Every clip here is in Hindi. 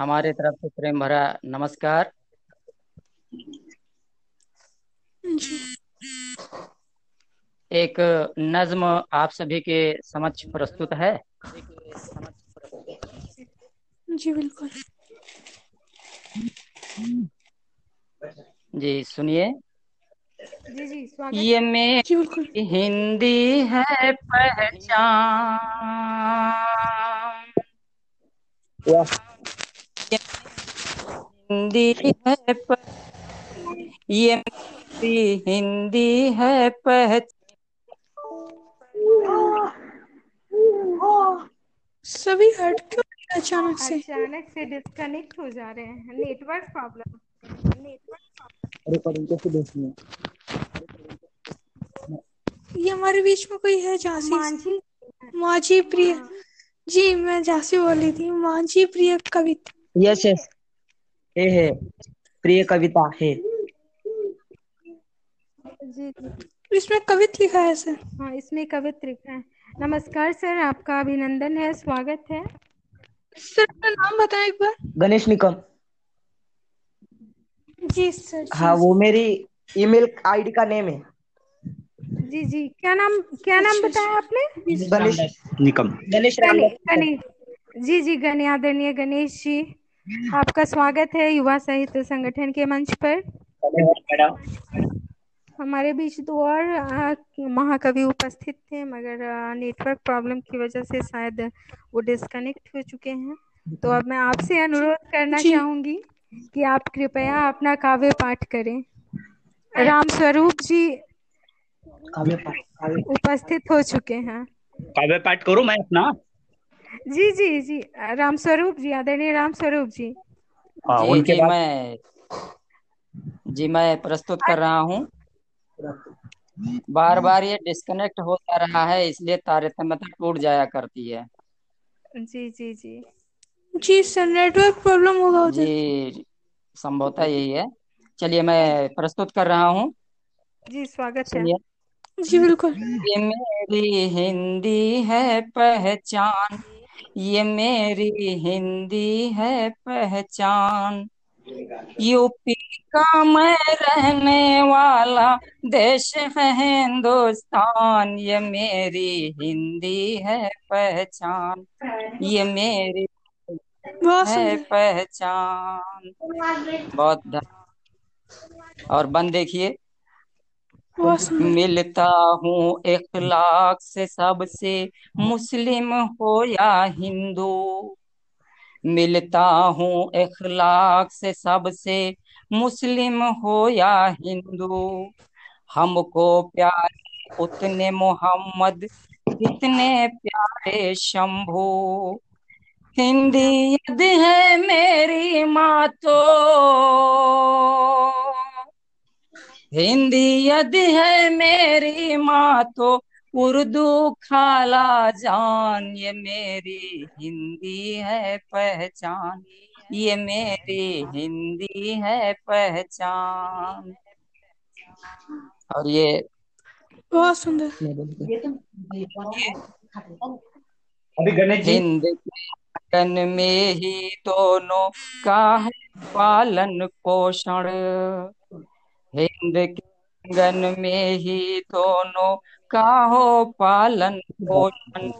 हमारे तरफ़ से प्रेम भरा नमस्कार। एक नज्म आप सभी के समक्ष प्रस्तुत है। जी बिल्कुल। जी सुनिए। जी जी ये मेरी हिंदी है पहचान। हिंदी है ये मेरी हिंदी है पहचान सभी हट क्यों अचानक से? अचानक से डिस्कनेक्ट हो जा रहे हैं। नेटवर्क प्रॉब्लम है ये हमारे बीच में कोई है झांसी मांझी? मांझी प्रिय। जी मैं झांसी बोल रही थी। मांझी प्रिय कविता। यस यस हे है. प्रिय कविता है. जी इसमें कवित लिखा है सर। हाँ इसमें कवित्र लिखा है। नमस्कार सर आपका अभिनंदन है स्वागत है। सर अपना नाम बताएँ एक बार। गणेश निकम। जी सर जी, हाँ वो मेरी ईमेल आईडी का नेम है। जी जी। क्या नाम क्या नाम बताया आपने? गणेश निकम। गणेश गणेश जी जी गणे आदरणीय गणेश जी। आपका स्वागत है युवा साहित्य संगठन के मंच पर। हमारे बीच दो और महाकवि उपस्थित थे मगर नेटवर्क प्रॉब्लम की वजह से शायद वो डिस्कनेक्ट हो चुके हैं। तो अब मैं आपसे अनुरोध करना। चाहूँगी कि आप कृपया अपना काव्य पाठ करें। राम स्वरूप जी काव्य पाठ। उपस्थित हो चुके हैं। काव्य पाठ करूँ मैं अपना? जी जी जी। राम स्वरूप जी आदरणीय राम स्वरूप जी। हाँ, जी उनके जी बाद मैं जी मैं प्रस्तुत कर रहा हूँ। बार बार ये डिस्कनेक्ट हो जा रहा है इसलिए तारतम्यता टूट जाया करती है। जी जी जी। जी सर नेटवर्क प्रॉब्लम होगा जी संभवतः यही है। चलिए मैं प्रस्तुत कर रहा हूँ। जी स्वागत है। जी बिल्कुल। मेरी हिंदी है पहचान। ये मेरी हिंदी है पहचान। यूपी का मैं रहने वाला देश है हिंदुस्तान। ये मेरी हिंदी है पहचान। ये मेरी है पहचान। बहुत और बन देखिए। मिलता हूँ इखलाक से सबसे मुस्लिम हो या हिंदू। मिलता हूँ इखलाक से सबसे मुस्लिम हो या हिंदू। हमको प्यारे उतने मोहम्मद कितने प्यारे शंभू। हिंदी यद है मेरी माँ तो हिंदी यद है मेरी माँ तो उर्दू खाला जान ये मेरी हिंदी है पहचान ये मेरी हिंदी है पहचान। और ये बहुत सुंदर। अभी गणेश जी हिंद में ही दोनों का है पालन पोषण। हिंद के आँगन में ही दोनों का हो पालन पोषण।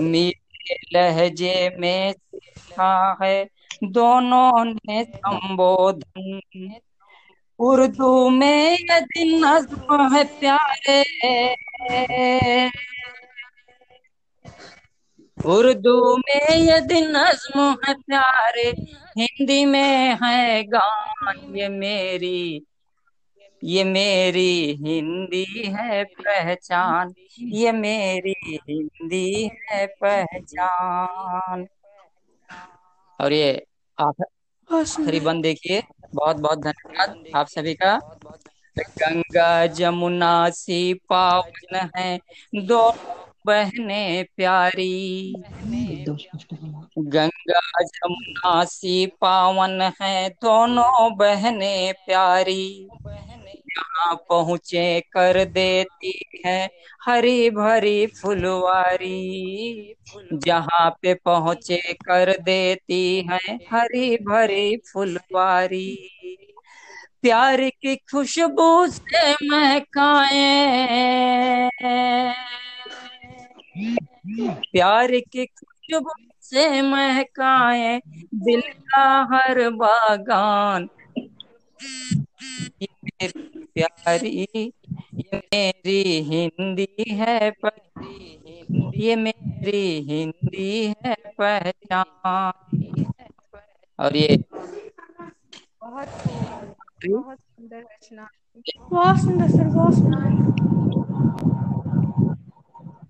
मीठे लहजे में सीखा है, दोनों ने संबोधन। उर्दू में यदि नज्म है प्यारे उर्दू में यदि नज्म है प्यारे, हिंदी में है गान, ये मेरी ये मेरी हिंदी है पहचान, ये मेरी हिंदी है पहचान। और ये आखिर बंद देखिए, बहुत बहुत धन्यवाद आप सभी का। गंगा जमुना सी पावन है, दो बहने प्यारी। गंगा जमुना, सी पावन है, दोनों बहने प्यारी। यहाँ पहुँचे कर देती है हरी भरी फुलवारी। जहाँ पे पहुँचे कर देती है हरी भरी फुलवारी। प्यार की खुशबू से महकाए। प्यार की खुशबू से महकाए, दिल का हर बागान। प्यारी, ये मेरी हिंदी है प- ये मेरी हिंदी है पहचान। और ये बहुत बहुत सुंदर रचना। बहुत सुंदर, सर, बहुत सुंदर।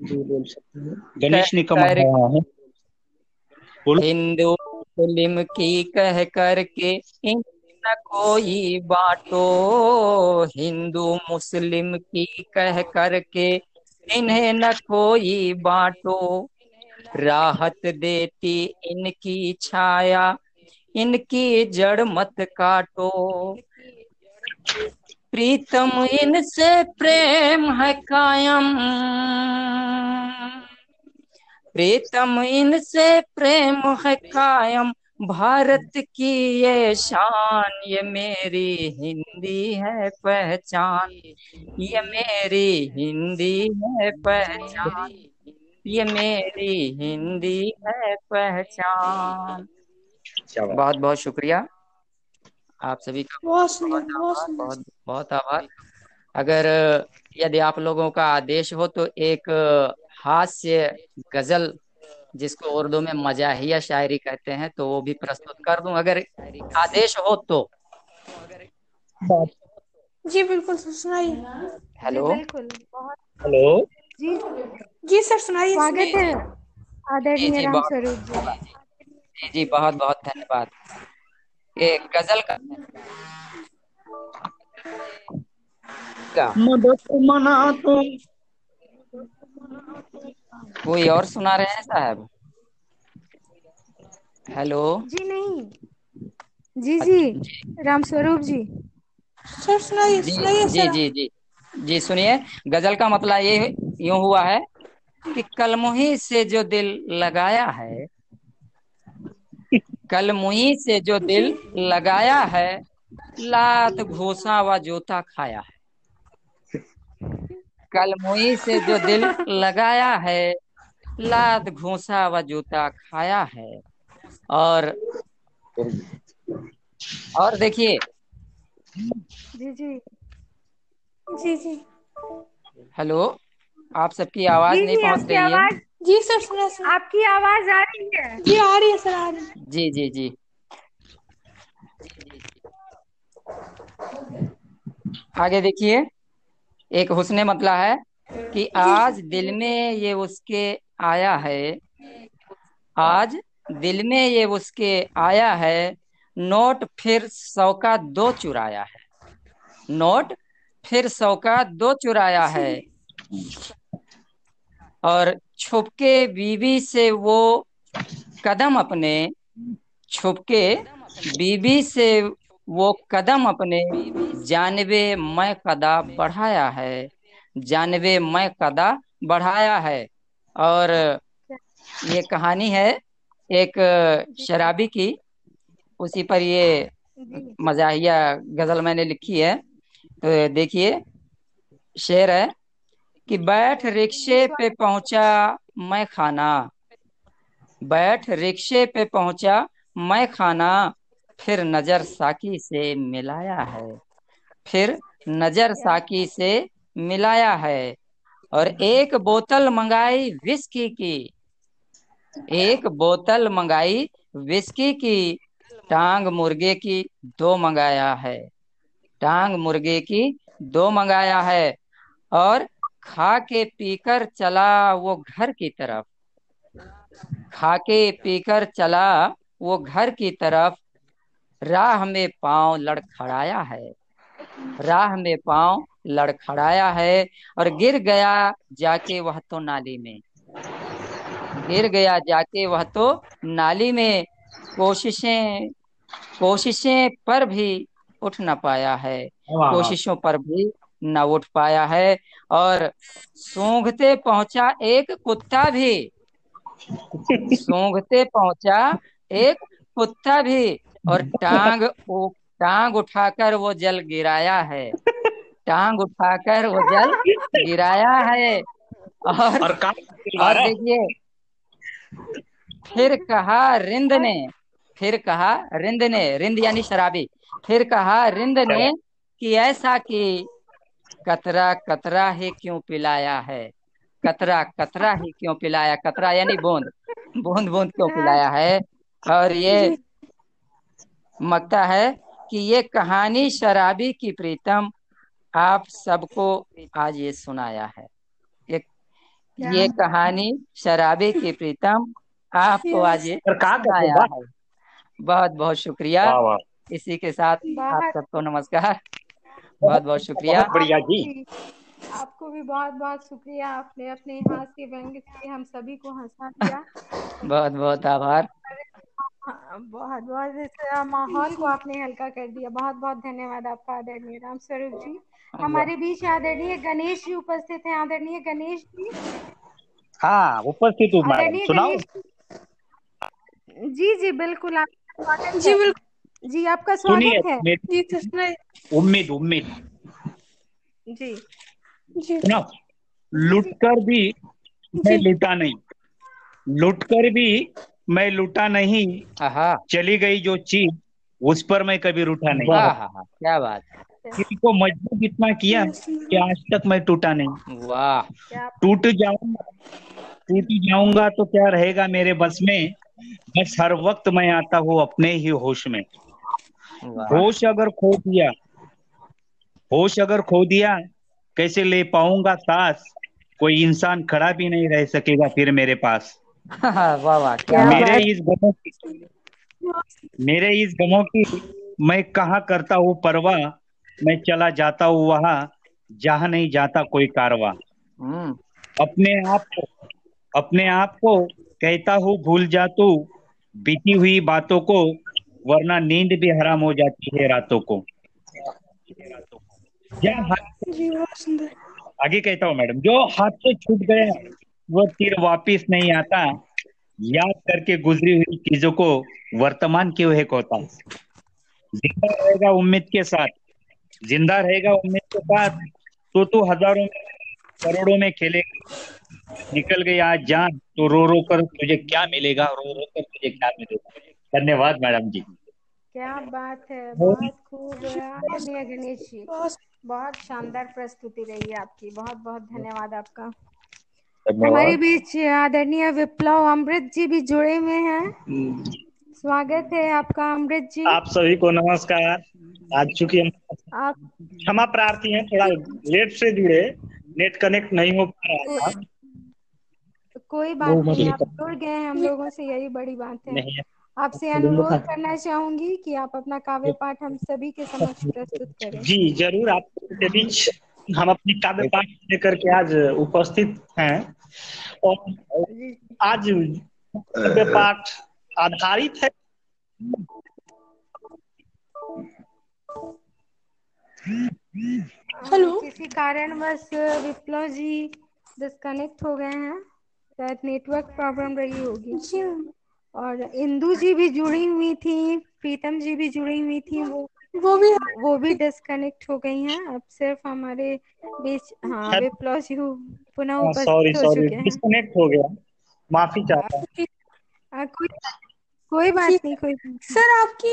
जी बोल सकते हैं गणेश निकम रहा है हिंदू मुस्लिम की कह करके इन न कोई बांटो हिंदू मुस्लिम की कह करके इन्हें न कोई बांटो राहत देती इनकी छाया इनकी जड़ मत काटो। प्रीतम इनसे प्रेम है कायम। प्रीतम इनसे प्रेम है कायम। भारत की ये शान ये मेरी हिंदी है पहचान। ये मेरी हिंदी है पहचान। ये मेरी हिंदी है पहचान। बहुत बहुत शुक्रिया। आप सभी का बहुत बहुत बहुत आभार बहुत बहुत आभार। अगर यदि आप लोगों का आदेश हो तो एक हास्य गज़ल जिसको उर्दू में मजाहिया शायरी कहते हैं तो वो भी प्रस्तुत कर दूँ। अगर आदेश हो तो। जी बिल्कुल सुनाइए। हेलो। हेलो। जी। जी सर सुनाइए स्वागत है। आदरणीय राम स्वरूप जी। जी जी बहुत बहुत धन्यवाद। ये गज़ल का। का? मदद मना तुम कोई और सुना रहे हैं साहब? हेलो? जी नहीं। जी जी राम स्वरूप जी। सर सुनाइए जी सुनाइए जी जी जी जी सुनिए। गज़ल का मतलब ये यूँ हुआ है कि कलमुही से जो दिल लगाया है कलमुही से जो दिल लगाया है लात घोसा व जोता खाया है। कलमुही से जो दिल लगाया है लात घोसा व जूता खाया है। और और देखिए। जी जी। जी जी। हेलो आप सबकी आवाज़ नहीं पहुँच रही है। जी सर सुना सुना। आपकी आवाज़ आ रही है? जी आ रही है सर आ रही है। जी जी जी। आगे देखिए एक हुस्न मतला है कि आज दिल में ये उसके आया है। आज दिल में ये उसके आया है। नोट फिर सौ का दो चुराया है। नोट फिर सौ का दो चुराया है। और छुपके बीवी से वो कदम अपने, छुपके बीवी से वो कदम अपने जानबे मैं कदा बढ़ाया है जानबे मैं कदा बढ़ाया है। और ये कहानी है एक शराबी की, उसी पर ये मजाहिया गज़ल मैंने लिखी है। तो देखिए, शेर है। कि बैठ रिक्शे पे पहुँचा मैं खाना। बैठ रिक्शे पे पहुँचा मैं खाना। फिर नज़र साकी से मिलाया है। फिर नज़र साकी से मिलाया है। और एक बोतल मंगाई विस्की की। एक बोतल मंगाई विस्की की। टांग मुर्गे की दो मंगाया है। टांग मुर्गे की दो मंगाया है। और खा के पीकर चला वो घर की तरफ़। खा के पीकर चला वो घर की तरफ़। राह में पाँव लड़खड़ाया है। राह में पाँव लड़खड़ाया है और गिर गया जाके वह तो नाली में। गिर गया जाके वह तो नाली में। कोशिशें कोशिशें पर भी उठ न पाया है। कोशिशों पर भी न उठ पाया है और सूंघते पहुँचा एक कुत्ता भी। सूंघते पहुँचा एक कुत्ता भी और टांग टांग उठाकर वो जल गिराया है। टांग उठाकर वो जल गिराया है और और और देखिए फिर कहा रिंद ने फिर कहा रिंद ने रिंद यानी शराबी फिर कहा रिंद ने कि ऐसा कि कतरा कतरा ही क्यों पिलाया है? कतरा कतरा ही क्यों पिलाया? कतरा यानी बूंद। बूंद बूंद क्यों पिलाया है? और ये मकता है कि ये कहानी शराबी की प्रीतम आप सबको आज ये सुनाया है। ये ये कहानी शराबी की प्रीतम आपको आज ये और सुनाया है। बहुत बहुत शुक्रिया। इसी के साथ आप सबको नमस्कार। बहुत बहुत शुक्रिया। बहुत बढ़िया जी। आपको भी बहुत बहुत शुक्रिया। आपने अपने हास्य व्यंग से हम सभी को हंसा दिया। बहुत बहुत आभार। बहुत बहुत इस माहौल को आपने हल्का कर दिया। बहुत बहुत धन्यवाद आपका आदरणीय राम स्वरूप जी हमारे बीच आदरणीय गणेश जी उपस्थित हैं। आदरणीय गणेश जी। हाँ उपस्थित हूँ सुनाओ। जी। जी बिल्कुल स्वागत जी बिल्कुल। जी आपका स्वागत है। जी उम्मीद उम्मीद। जी। जी। सुनो लुटकर भी मैं लुटा नहीं। लुटकर भी मैं लुटा नहीं। आहा। चली गई जो चीज़ उस पर मैं कभी रूठा नहीं। वाह क्या बात किसी को मज़बूत इतना किया कि आज तक मैं टूटा नहीं। वाह। टूट जाऊँगा टूट जाऊँगा तो क्या रहेगा मेरे बस में? बस हर वक्त मैं आता हूँ अपने ही होश में। होश अगर खो दिया होश अगर खो दिया कैसे ले पाऊँगा सांस? कोई इंसान खड़ा भी नहीं रह सकेगा फिर मेरे पास। वाह वाह मेरे इस गमों की मेरे इस गमों की मैं कहा करता हूँ परवाह? मैं चला जाता हूँ वहाँ जहाँ नहीं जाता कोई कारवा हम्म। अपने आप को अपने आप को कहता हूँ भूल जा तू बीती हुई बातों को वरना नींद भी हराम हो जाती है रातों को। या हाथ आगे कहता हूँ मैडम जो हाथ से छूट गया वो तीर वापिस नहीं आता। याद करके गुजरी हुई चीज़ों को वर्तमान क्यों है होता ज़िंदा रहेगा उम्मीद के साथ। ज़िंदा रहेगा उम्मीद के साथ तो तू हज़ारों में करोड़ों में खेलेगा। निकल गई आज जान तो रो रो कर तुझे क्या मिलेगा? रो रो कर तुझे क्या मिलेगा? धन्यवाद मैडम जी। क्या बात है बहुत खूब आदरणीय गणेश जी बहुत शानदार प्रस्तुति रही है आपकी। बहुत बहुत धन्यवाद। आपका। हमारे बीच आदरणीय विप्लव अमृत जी भी जुड़े हुए हैं। स्वागत है आपका अमृत जी। आप सभी को नमस्कार। आज चूँकि हम आप क्षमा प्रार्थी हैं थोड़ा लेट से जुड़े नेट कनेक्ट नहीं हो पा रहा था। कोई बात नहीं आप जुड़ गए हम लोगों से यही बड़ी बात है। नहीं आपसे अनुरोध करना चाहूँगी कि आप अपना काव्य पाठ हम सभी के समक्ष प्रस्तुत करें। जी ज़रूर। आपके बीच हम अपनी काव्य पाठ लेकर के आज उपस्थित हैं। और आज काव्य पाठ आधारित है। हेलो। किसी कारणवश विप्लव जी डिस्कनेक्ट हो गए हैं। शायद नेटवर्क प्रॉब्लम रही होगी। जी और इंदू जी भी जुड़ी हुई थी प्रीतम जी भी जुड़ी हुई थी वो वो भी वो भी डिस्कनेक्ट हो गई हैं। अब सिर्फ़ हमारे बीच हाँ विप्लव जी पुनः सॉरी उपस्थित हो चुके हैं। डिस्कनेक्ट हो गया। माफ़ी चाहता हूँ। कोई कोई बात नहीं कोई सर आपकी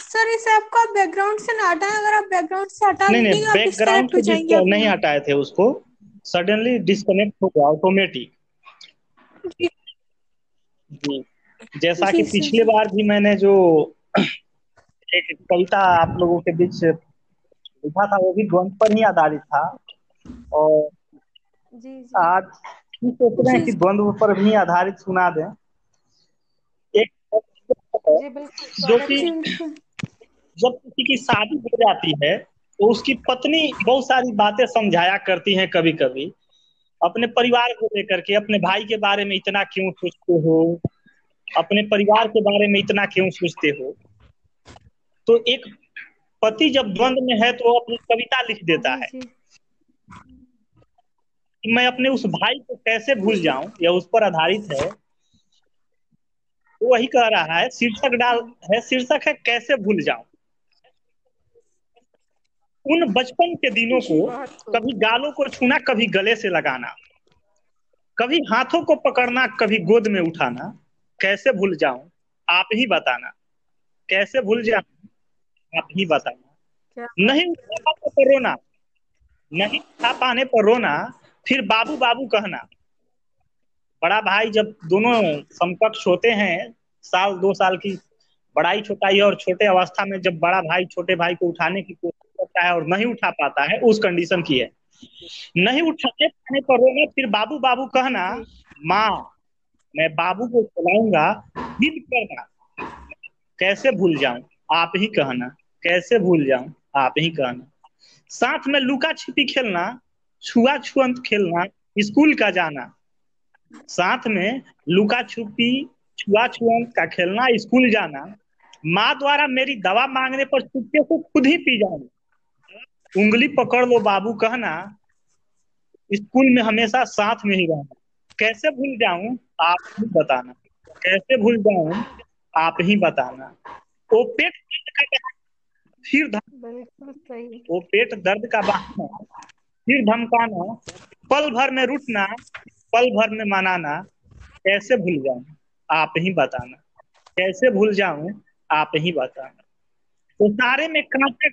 सर इसे आपका बैकग्राउंड से ना हटाएँ। अगर आप बैकग्राउंड से हटा नहीं नहीं बैकग्राउंड हो से जाएँगे नहीं हटाए थे उसको। सडनली डिस्कनेक्ट हो गया ऑटोमेटिक जैसा कि पिछले बार भी मैंने जो एक कविता आप लोगों के बीच लिखा था वो भी द्वंद पर ही आधारित था। और जी जी। आज सोच रहे हैं कि द्वंद्व पर भी आधारित सुना दें। एक जो कि जब किसी की शादी हो जाती है तो उसकी पत्नी बहुत सारी बातें समझाया करती हैं कभी कभी अपने परिवार को लेकर के अपने भाई के बारे में इतना क्यों सोचते हो? अपने परिवार के बारे में इतना क्यों सोचते हो? तो एक पति जब द्वंद में है तो वो अपनी कविता लिख देता है। कि मैं अपने उस भाई को कैसे भूल जाऊँ? या उस पर आधारित है। वो वही कह रहा है शीर्षक डाल है शीर्षक है कैसे भूल जाऊँ? उन बचपन के दिनों को कभी गालों को छूना कभी गले से लगाना कभी हाथों को पकड़ना कभी गोद में उठाना कैसे भूल जाऊँ आप ही बताना। कैसे भूल जाऊँ आप ही बताना। नहीं उठा पर रोना नहीं उठा पाने पर रोना फिर बाबू बाबू कहना। बड़ा भाई जब दोनों समकक्ष होते हैं साल दो साल की बड़ाई छोटाई और छोटे अवस्था में जब बड़ा भाई छोटे भाई को उठाने की कोशिश करता है और नहीं उठा पाता है, उस कंडीशन की है। नहीं उठाने पाने पर रोना, फिर बाबू बाबू कहना, माँ, मैं बाबू को खिलाऊँगा जिद करना। कैसे भूल जाऊँ? आप ही कहना। कैसे भूल जाऊँ? आप ही कहना। साथ में लुका छिपी खेलना, छुआ छुअंत खेलना, स्कूल का जाना। साथ में लुका छुपी, छुआ छुअंत का खेलना, स्कूल जाना। माँ द्वारा मेरी दवा मांगने पर चुपके से खुद ही पी जाना उंगली पकड़ लो बाबू कहना स्कूल में हमेशा साथ में ही रहना। कैसे भूल जाऊँ? आप ही बताना। कैसे भूल जाऊँ? आप ही बताना। वो पेट दर्द का फिर वो पेट दर्द का बहाना। फिर धमकाना। पल भर में रुटना पल भर में मनाना। कैसे भूल जाऊँ? आप ही बताना। कैसे भूल जाऊँ? आप ही बताना। तो सारे में कांटे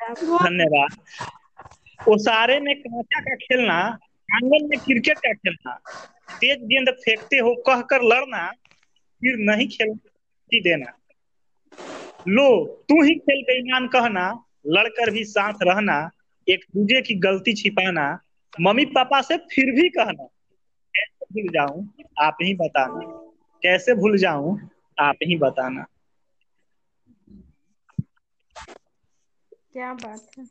धन्यवाद। ओसारे में कांचा का खेलना, आँगन में क्रिकेट का खेलना, तेज गेंद फेंकते हो कहकर लड़ना, फिर नहीं खेलने देना। लो, तू ही खेल बेईमान कहना, लड़कर भी साथ रहना, एक दूजे की गलती छिपाना, मम्मी पापा से फिर भी कहना, कैसे भूल जाऊँ, आप ही बताना, कैसे भूल जाऊँ, आप ही बताना। क्या बात है।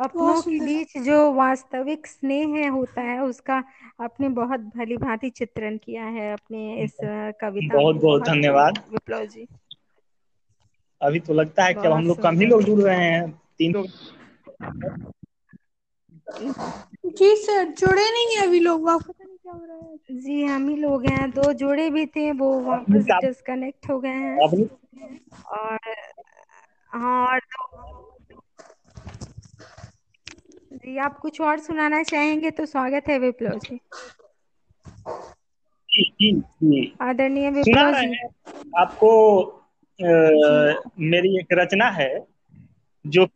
अपनों के बीच जो वास्तविक स्नेह होता है उसका आपने बहुत भली भांति चित्रण किया है अपने इस कविता बहुत में। बहुत धन्यवाद। विप्लव जी। अभी तो लगता है कि हम लोग कम ही लोग जुड़ रहे हैं तीन लोग जी सर जुड़े नहीं है अभी लोग वाह पता नहीं क्या हो रहा है। जी हम ही लोग हैं दो जुड़े भी थे वो वापस डिस्कनेक्ट हो गए हैं। और हाँ और दो जी आप कुछ और सुनाना चाहेंगे तो स्वागत है विप्लव जी। जी जी आदरणीय विप्लव जी। आपको अ, मेरी एक रचना है जो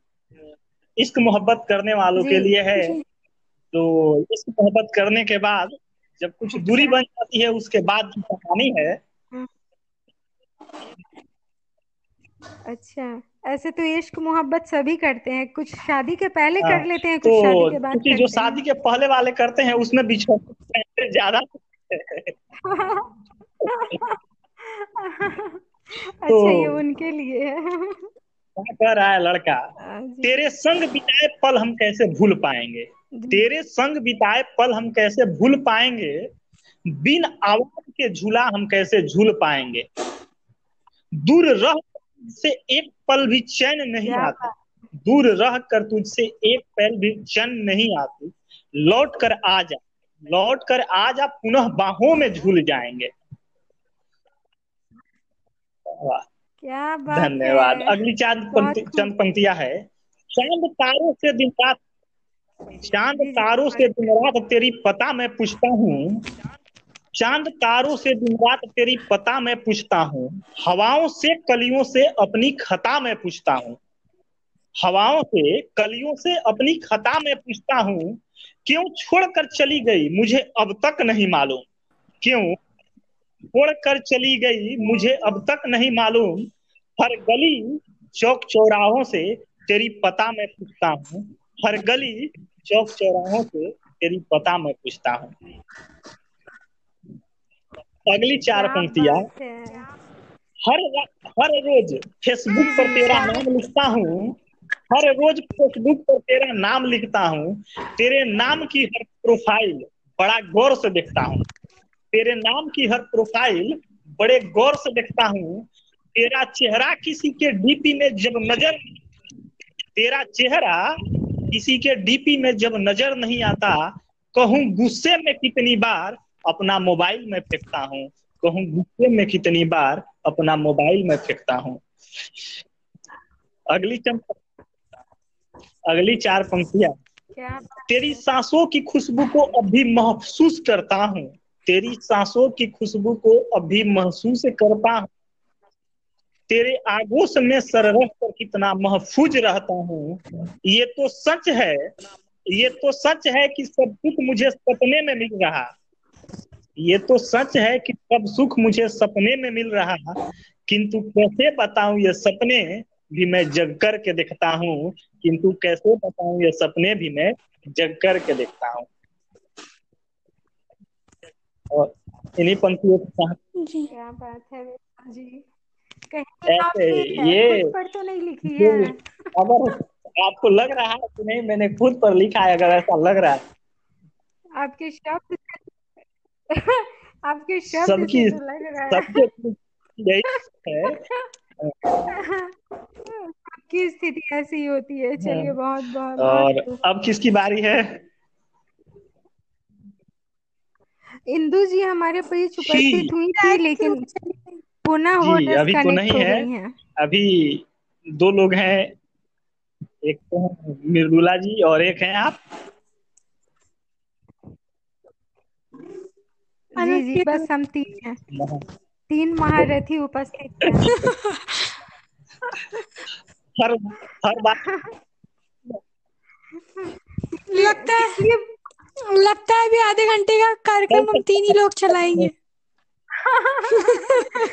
इश्क मोहब्बत करने वालों के लिए है। तो इश्क मोहब्बत करने के बाद जब कुछ दूरी बन जाती है उसके बाद की कहानी है। अच्छा ऐसे तो इश्क मोहब्बत सभी करते हैं। कुछ शादी के पहले हाँ, कर लेते हैं कुछ तो शादी के बाद क्योंकि करते जो हैं। शादी के पहले वाले करते हैं उसमें बिछोड़ ज़्यादा अच्छा ये उनके लिए है। क्या कह रहा है लड़का? हाँ तेरे संग बिताए पल हम कैसे भूल पाएँगे? तेरे संग बिताए पल हम कैसे भूल पाएँगे? बिन आवाज़ के झूला हम कैसे झूल पाएँगे? दूर रह से एक पल भी चैन नहीं आता। दूर रह कर तुझसे एक पल भी चैन नहीं आती। लौट कर आ जा। लौट कर आ जा पुनः बाहों में झूल जाएँगे। क्या बात धन्यवाद। अगली चाँद पंक्ति चंद पंक्तियाँ है। चाँद तारों से दिन रात चाँद तारों से दिन रात तेरी पता मैं पूछता हूँ। चाँद तारों से दिन रात तेरी पता मैं पूछता हूँ, हवाओं से कलियों से अपनी खता मैं पूछता हूँ। हवाओं से कलियों से अपनी खता मैं पूछता हूँ, क्यों छोड़कर चली गई मुझे अब तक नहीं मालूम? क्यों छोड़कर चली गई मुझे अब तक नहीं मालूम? हर गली चौक चौराहों से तेरी पता मैं पूछता हूँ, हर गली चौक चौराहों से तेरी पता मैं पूछता हूँ। अगली चार पंक्तियाँ। हर हर रोज फेसबुक पर तेरा नाम लिखता हूँ। हर रोज फेसबुक पर तेरा नाम लिखता हूँ। तेरे नाम की हर प्रोफ़ाइल बड़ा गौर से देखता हूँ। तेरे नाम की हर प्रोफ़ाइल बड़े गौर से देखता हूँ। तेरा चेहरा किसी के डीपी में जब नज़र तेरा चेहरा किसी के डीपी में जब नज़र नहीं आता कहूँ गुस्से में कितनी बार अपना मोबाइल में फेंकता हूँ। कहूँ गुस्से में कितनी बार अपना मोबाइल में फेंकता हूँ। अगली चंपा अगली चार पंक्तियाँ। तेरी सांसों की खुशबू को अभी महसूस करता हूँ। तेरी सांसों की खुशबू को अभी महसूस करता हूँ। तेरे आगोश में सर रख कर कितना महफूज रहता हूँ। ये तो सच है। ये तो सच है कि सब कुछ मुझे सपने में मिल रहा। ये तो सच है कि सब सुख मुझे सपने में मिल रहा किंतु कैसे बताऊँ ये सपने भी मैं जग कर के देखता हूँ किंतु कैसे बताऊँ ये सपने भी मैं जग कर के देखता हूँ। और इन्हीं पंक्तियों के साथ जी। क्या बात है जी। ऐसे ये- पर तो नहीं लिखी है। अगर आपको लग रहा है कि नहीं मैंने खुद पर लिखा है अगर ऐसा लग रहा है। आपके शब्द आपके शब्द सबकी- सबके यही है। सबकी स्थिति ऐसी ही होती है। चलिए बहुत बहुत और बहुत अब किसकी बारी है? इंदु जी हमारे बीच उपस्थित हुई थी लेकिन पुनः जी, अभी तो नहीं है। अभी दो लोग हैं एक तो हैं मृदुला जी और एक हैं आप। जी जी बस हम तीन हैं। तीन महारथी उपस्थित हैं। हर हर बात लगता है लगता है अभी आधे घंटे का कार्यक्रम हम तीन ही लोग चलाएँगे।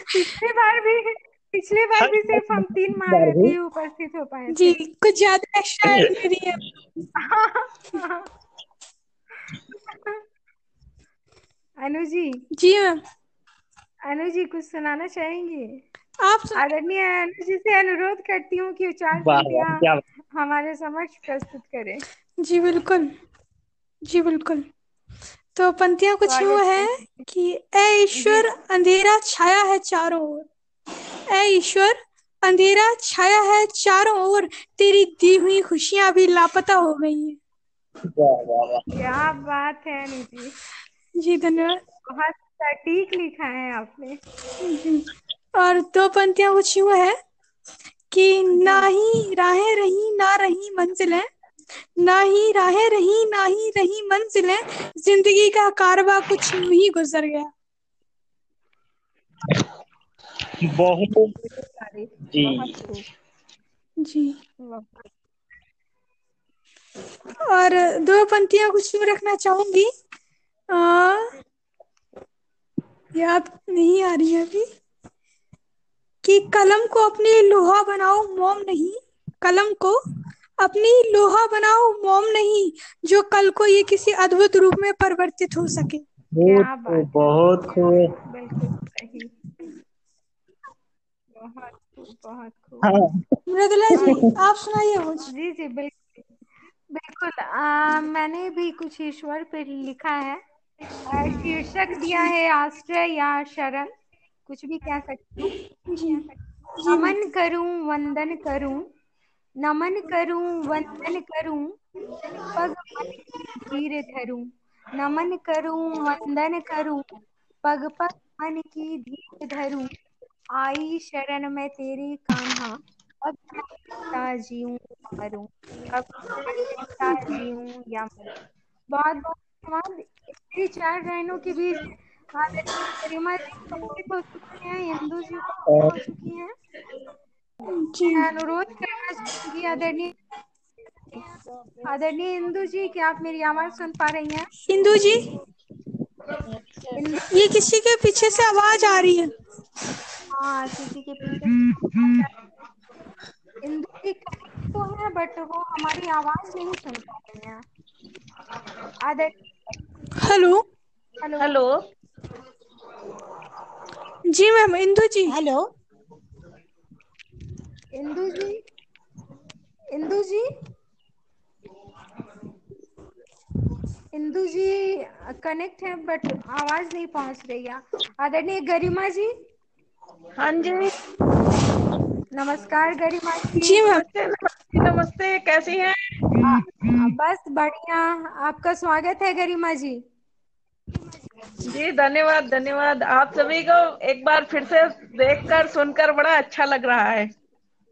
पिछली बार भी पिछली बार भी सिर्फ़ हम तीन महारथी उपस्थित हो पाए जी कुछ ज़्यादा एक्स्ट्रा दे दिए अनु जी। जी मैम। अनु जी कुछ सुनाना चाहेंगी? आप सुन- आदरणीय अनु जी से अनुरोध करती हूँ कि चार हमारे समक्ष प्रस्तुत करें। जी बिल्कुल। जी बिल्कुल। तो पंक्तियाँ कुछ यूँ है कि ए ईश्वर अंधेरा छाया है चारों ओर। ए ईश्वर अंधेरा छाया है चारों ओर। तेरी दी हुई खुशियाँ भी लापता हो गई हैं। वाह वाह वाह। क्या बात है जी। जी धन्यवाद। बहुत सटीक लिखा है आपने। और दो पंक्तियाँ कुछ यूँ है कि ना ही राहें रही ना रही मंजिलें ना ही राहें रही ना ही रही मंजिलें ज़िंदगी का कारवा कुछ यूँ ही गुजर गया। बहुत जी। जी। और दो पंक्तियाँ कुछ यूँ रखना चाहूँगी। आ, याद नहीं आ रही है अभी। कि कलम को अपनी लोहा बनाओ मोम नहीं। कलम को अपनी लोहा बनाओ मोम नहीं जो कल को ये किसी अद्भुत रूप में परिवर्तित हो सके। क्या बहुत खूब। बिल्कुल सही। बहुत खूब बहुत खूब। हाँ। मृदुला जी आप सुनाइए कुछ। जी जी बिल्कुल। बिल्कुल आ, मैंने भी कुछ ईश्वर पे लिखा है। शीर्षक दिया है आश्रय या शरण। कुछ भी कह सकती हूँ। नमन करूँ, वंदन करूँ। नमन करूँ, वंदन करूँ। पग पग धीर धरूं। नमन करूँ, वंदन करूँ। पग पग मन की धीर धरूं। आई शरण में तेरी कान्हा। अब जीऊं मरूं। अब जीऊं या मरूं। बहुत बहुत चार के बीच आदरणीय जी उपस्थित हो चुकी हैं इंदु जी हो चुकी हैं। जी। मैं अनुरोध करना चाहूँगी आदरणीय आदरणीय इंदु जी क्या आप मेरी आवाज़ सुन पा रही हैं। इंदु जी? ये किसी के पीछे से आवाज़ आ रही है। हाँ किसी के पीछे इंदु जी कनेक्ट तो है बट वो हमारी आवाज़ नहीं सुन पा रही हैं। आदर हेलो। हेलो। जी ma'am Indu ji. Hello. Indu ji. Indu ji. Indu ji connect है बट आवाज़ नहीं पहुँच रही है। आदरणीय गरिमा जी। हाँ जी। नमस्कार गरिमा जी। जी मैम। नमस्ते नमस्ते कैसी हैं? बस बढ़िया आपका स्वागत है गरिमा जी। जी धन्यवाद धन्यवाद। आप सभी को एक बार फिर से देखकर सुनकर बड़ा अच्छा लग रहा है।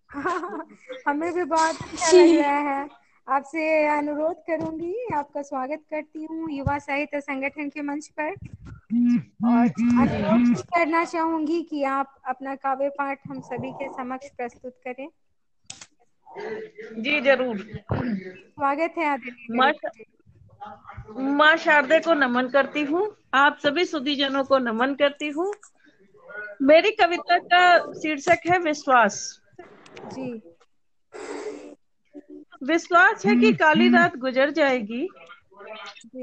हमें भी बहुत अच्छा लग रहा है। आपसे अनुरोध करूँगी आपका स्वागत करती हूँ युवा साहित्य संगठन के मंच पर। और अनुरोध करना चाहूँगी कि आप अपना काव्य पाठ हम सभी के समक्ष प्रस्तुत करें। जी ज़रूर। स्वागत है माँ शारदे को नमन करती हूँ। आप सभी सुधीजनों को नमन करती हूँ। मेरी कविता का शीर्षक है विश्वास। जी। विश्वास है कि काली रात गुजर जाएगी।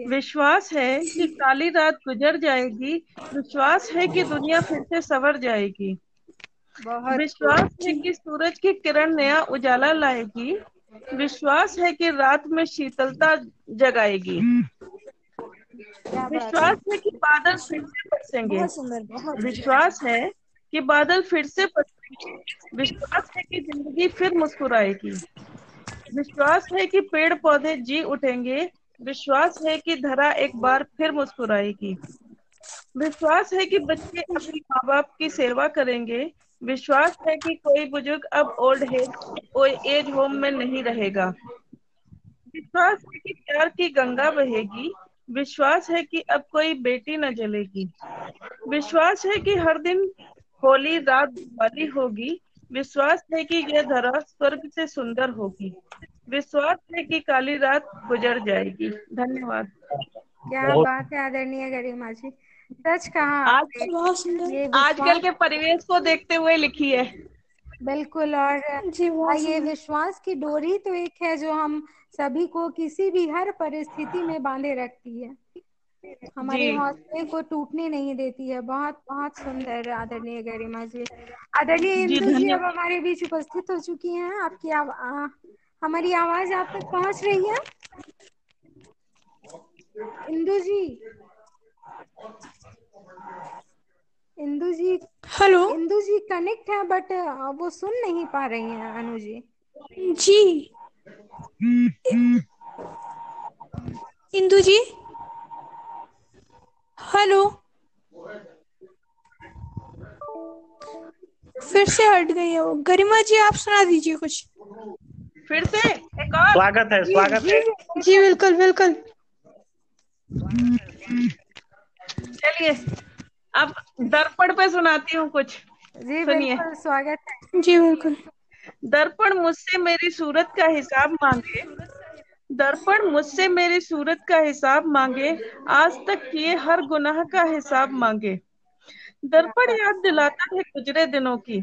विश्वास है कि काली रात गुजर जाएगी। विश्वास है कि दुनिया फिर से सवर जाएगी। विश्वास है कि सूरज की किरण नया उजाला लाएगी। विश्वास है कि रात में शीतलता जगाएगी। विश्वास है। कि बादल फिर से बरसेंगे। विश्वास है कि बादल फिर से बरसेंगे। विश्वास है कि ज़िंदगी फिर मुस्कुराएगी। विश्वास है कि पेड़ पौधे जी उठेंगे। विश्वास है कि धरा एक बार फिर मुस्कुराएगी। विश्वास है कि बच्चे अपने माँ बाप की सेवा करेंगे। विश्वास है कि कोई बुज़ुर्ग अब ओल्ड एज एज होम में नहीं रहेगा। विश्वास है कि प्यार की गंगा बहेगी। विश्वास है कि अब कोई बेटी न जलेगी। विश्वास है कि हर दिन होली रात दिवाली होगी। विश्वास है कि यह धरा स्वर्ग से सुंदर होगी। विश्वास है कि काली रात गुजर जाएगी। धन्यवाद। क्या बात है आदरणीय गरिमा जी सच कहा आज आजकल के परिवेश को देखते हुए लिखी है। बिल्कुल और ये विश्वास की डोरी तो एक है जो हम सभी को किसी भी हर परिस्थिति में बांधे रखती है। हमारे हौसले को टूटने नहीं देती है। बहुत बहुत सुंदर आदरणीय गरिमा जी। आदरणीय इंदु जी अब हमारे बीच उपस्थित हो चुकी हैं। आपकी आव, आ, हमारी आवाज़ आप तक पहुँच रही है? इंदु जी। इंदु जी हेलो। इंदु जी कनेक्ट है बट वो सुन नहीं पा रही हैं अनु जी। जी। इंदु जी। हेलो। फिर से हट गई है वो। गरिमा जी आप सुना दीजिए कुछ। फिर से एक और। स्वागत है स्वागत है। जी बिल्कुल बिल्कुल। चलिए। अब दर्पण पे सुनाती हूँ कुछ। जी सुनिए। बिल्कुल स्वागत है। जी बिल्कुल। दर्पण मुझसे मेरी सूरत का हिसाब मांगे। दर्पण मुझसे मेरी सूरत का हिसाब मांगे आज तक किए हर गुनाह का हिसाब मांगे। दर्पण याद दिलाता है गुजरे दिनों की।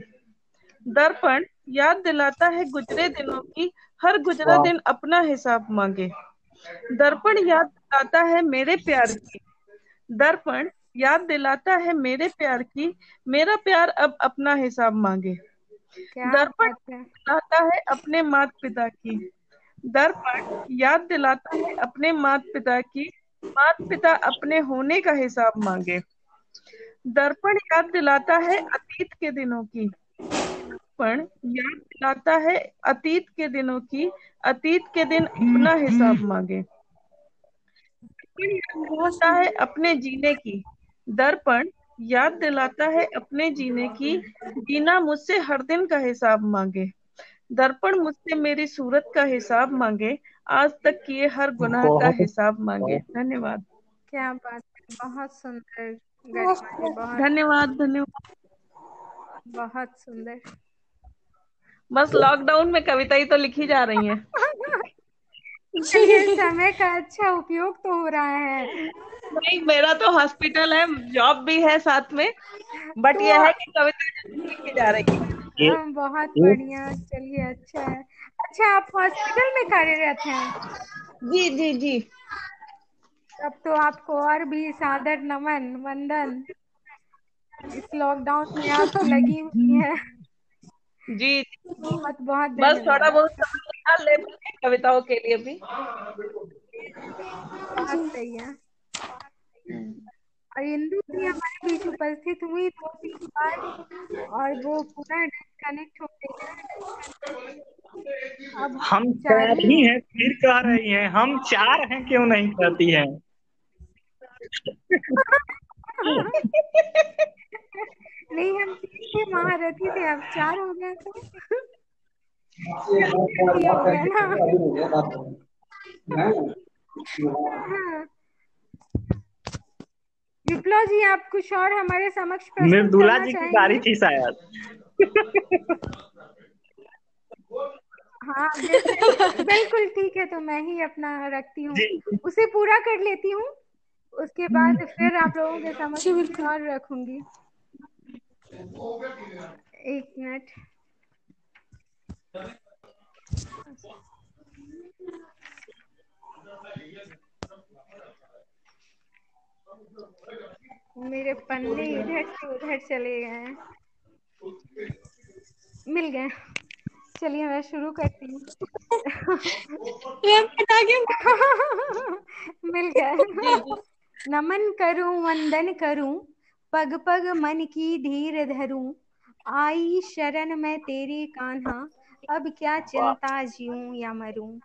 दर्पण याद दिलाता है गुजरे दिनों की हर गुजरा दिन अपना हिसाब मांगे। दर्पण याद दिलाता है मेरे प्यार की। दर्पण याद दिलाता है मेरे प्यार की। मेरा प्यार अब अपना हिसाब मांगे। दर्पण दिलाता है अपने माता पिता की। दर्पण याद दिलाता है अपने माता पिता की। माता पिता अपने होने का हिसाब मांगे। दर्पण याद दिलाता है अतीत के दिनों की। दर्पण याद दिलाता है अतीत के दिनों की। अतीत के दिन अपना हिसाब मांगे। दर्पण याद दिलाता है अपने जीने की। दर्पण याद दिलाता है अपने जीने की। जीना मुझसे हर दिन का हिसाब मांगे। दर्पण मुझसे मेरी सूरत का हिसाब मांगे। आज तक किए हर गुनाह का हिसाब मांगे। धन्यवाद। क्या बात है बहुत सुंदर। धन्यवाद धन्यवाद। बहुत सुंदर। बस लॉकडाउन में कविता ही तो लिखी जा रही है। समय का अच्छा उपयोग तो हो रहा है। नहीं मेरा तो हॉस्पिटल है जॉब भी है साथ में बट तो, यह है कि कविता जा रही है। ये- हाँ, बहुत बढ़िया चलिए अच्छा है। अच्छा आप हॉस्पिटल में कार्यरत हैं? जी जी जी। तब तो आपको और भी सादर नमन वंदन। इस लॉकडाउन में आप लगी हुई है। जी। बहुत बहुत बस थोड़ा बहुत ले पाए कविताओं के लिए भी। सही है। और इंदु जी हमारे बीच उपस्थित हुई दो तीन बार और वो पुनः डिस्कनेक्ट हो गई अब हम चार ही हैं फिर कह रही हैं हम चार हैं क्यों नहीं कहती हैं? नहीं हम तीन थे महारथी थे अब चार हो गए तो। हो हाँ। विप्लव जी आप कुछ और हमारे समक्ष मृदुला जी की? बारी थी शायद हाँ बिल्कुल बिल्कुल ठीक है तो मैं ही अपना रखती हूँ। उसे पूरा कर लेती हूँ उसके बाद फिर आप लोगों के समक्ष और रखूँगी। एक मिनट। मेरे पन्ने इधर से उधर चले गए। मिल गए। चलिए मैं शुरू करती हूँ। मिल गया नमन करूँ वंदन करूँ पग पग मन की धीर धरूं। आई शरण में तेरे कान्हा अब क्या चिंता जीऊं या मरूं?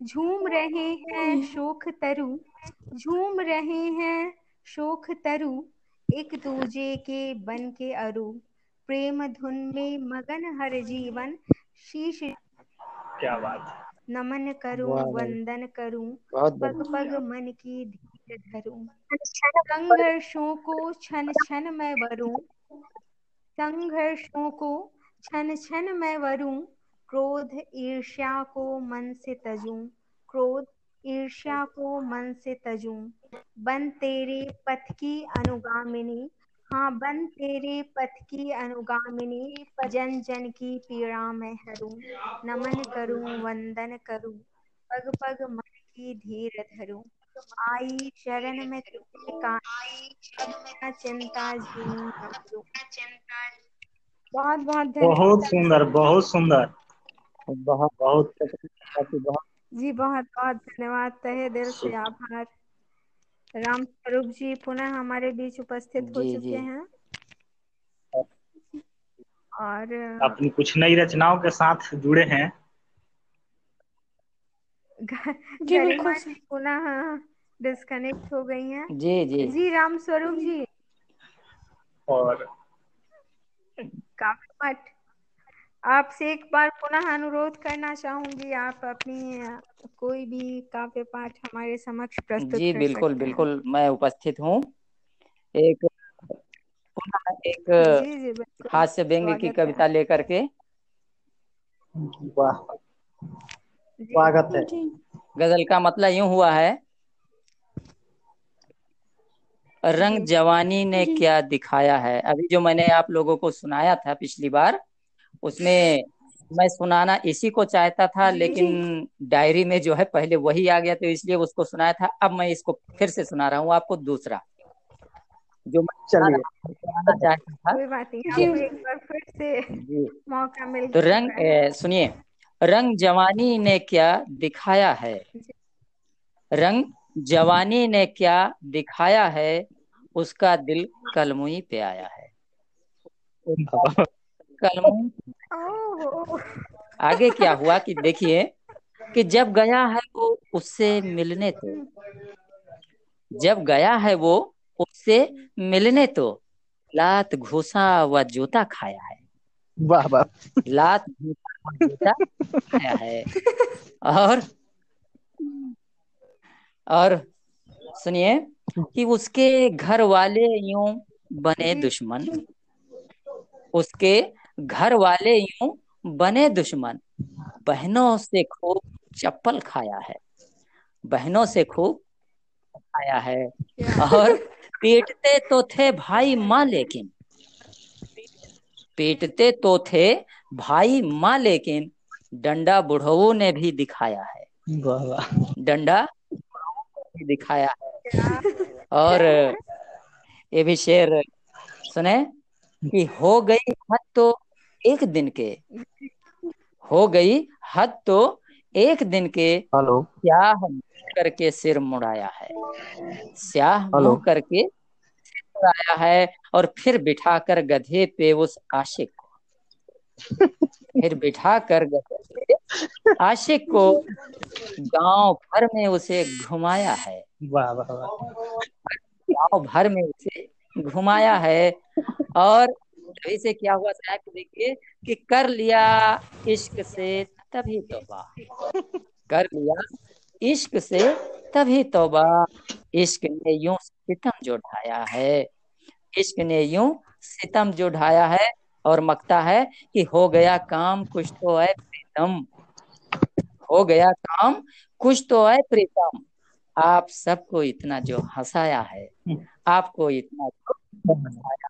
झूम रहे हैं शोक तरु झूम रहे हैं शोक तरु एक दूजे के बन के अरु। प्रेम धुन में मगन हर जीवन शीश क्या बात नमन करूँ। वंदन करूँ पग पग मन की धीर धरूं। संघर्षों को छन छन में वरूं। संघर्षों को छन छन में वरूं। क्रोध ईर्ष्या को मन से तजूं क्रोध ईर्ष्या को मन से तजूं। बन तेरे पथ की अनुगामिनी हाँ बन तेरे पथ की अनुगामिनी जन जन की पीड़ा में हरूं नमन करूँ वंदन करूँ पग पग मन की धीर धरूं। आई शरण में तेरे का अब चिंता जीऊं न बहुत बहुत बहुत सुंदर बहुत सुंदर। बहुत बहुत बहुत जी बहुत बहुत धन्यवाद। तहे दिल से आभार राम स्वरूप जी पुनः हमारे बीच उपस्थित हो जी, चुके जी। हैं। और अपनी कुछ नई रचनाओं के साथ जुड़े हैं। जी, गरिमा बिल्कुल जी पुनः डिस्कनेक्ट हो गई हैं। जी जी। जी राम स्वरूप जी। और काफ़ी मठ आपसे एक बार पुनः अनुरोध करना चाहूँगी आप अपनी कोई भी काव्य पाठ हमारे समक्ष प्रस्तुत जी कर बिल्कुल सकते हैं। बिल्कुल मैं उपस्थित हूँ। एक एक जी जी हास्य व्यंग की कविता लेकर के। स्वागत है। गज़ल का मतलब यूँ हुआ है। रंग जवानी ने क्या दिखाया है? अभी जो मैंने आप लोगों को सुनाया था पिछली बार उसमें मैं सुनाना इसी को चाहता था लेकिन डायरी में जो है पहले वही आ गया तो इसलिए उसको सुनाया था। अब मैं इसको फिर से सुना रहा हूँ आपको दूसरा। जो मैं सुनाना चाहता था। फिर से मौका मिल तो रंग सुनिए। रंग जवानी ने क्या दिखाया है? रंग जवानी ने क्या दिखाया है? उसका दिल कलमुई पे आया है। कलमुई ओह आगे क्या हुआ कि देखिए कि जब गया है वो उससे मिलने तो। जब गया है वो उससे मिलने तो लात घूसा व जूता खाया है। वाह वाह। लात घूसा जूता खाया है। और और सुनिए कि उसके घर वाले यूँ बने दुश्मन। उसके घर वाले यूँ बने दुश्मन। बहनों से खूब चप्पल खाया है। बहनों से खूब खाया है। और पीटते तो थे भाई माँ लेकिन। पीटते तो थे भाई माँ लेकिन। डंडा बुढ़ऊ ने भी दिखाया है। वाह वाह। डंडा भी दिखाया है। और ये भी शेर सुने कि हो गई हद तो एक दिन के। हो गई हद तो एक दिन के। हेलो। स्याह करके सिर मुड़ाया है। स्याह मुँह करके सिर आया है और फिर बिठा कर गधे पे उस आशिक को। फिर बिठाकर गधे पे आशिक को गाँव भर में उसे घुमाया है। वाह वाह वाह। गाँव भर में उसे घुमाया है और से क्या हुआ? साहब देखिए कि कर लिया इश्क से तभी तोबा। कर लिया इश्क से तभी तोबा। इश्क ने यूँ सितम जो ढाया है। इश्क ने यूँ सितम जो ढाया है और मकता है कि हो गया काम, कुछ तो है प्रीतम। हो गया काम, कुछ तो है प्रीतम। आप सबको इतना जो हंसाया है, आपको इतना जो हंसाया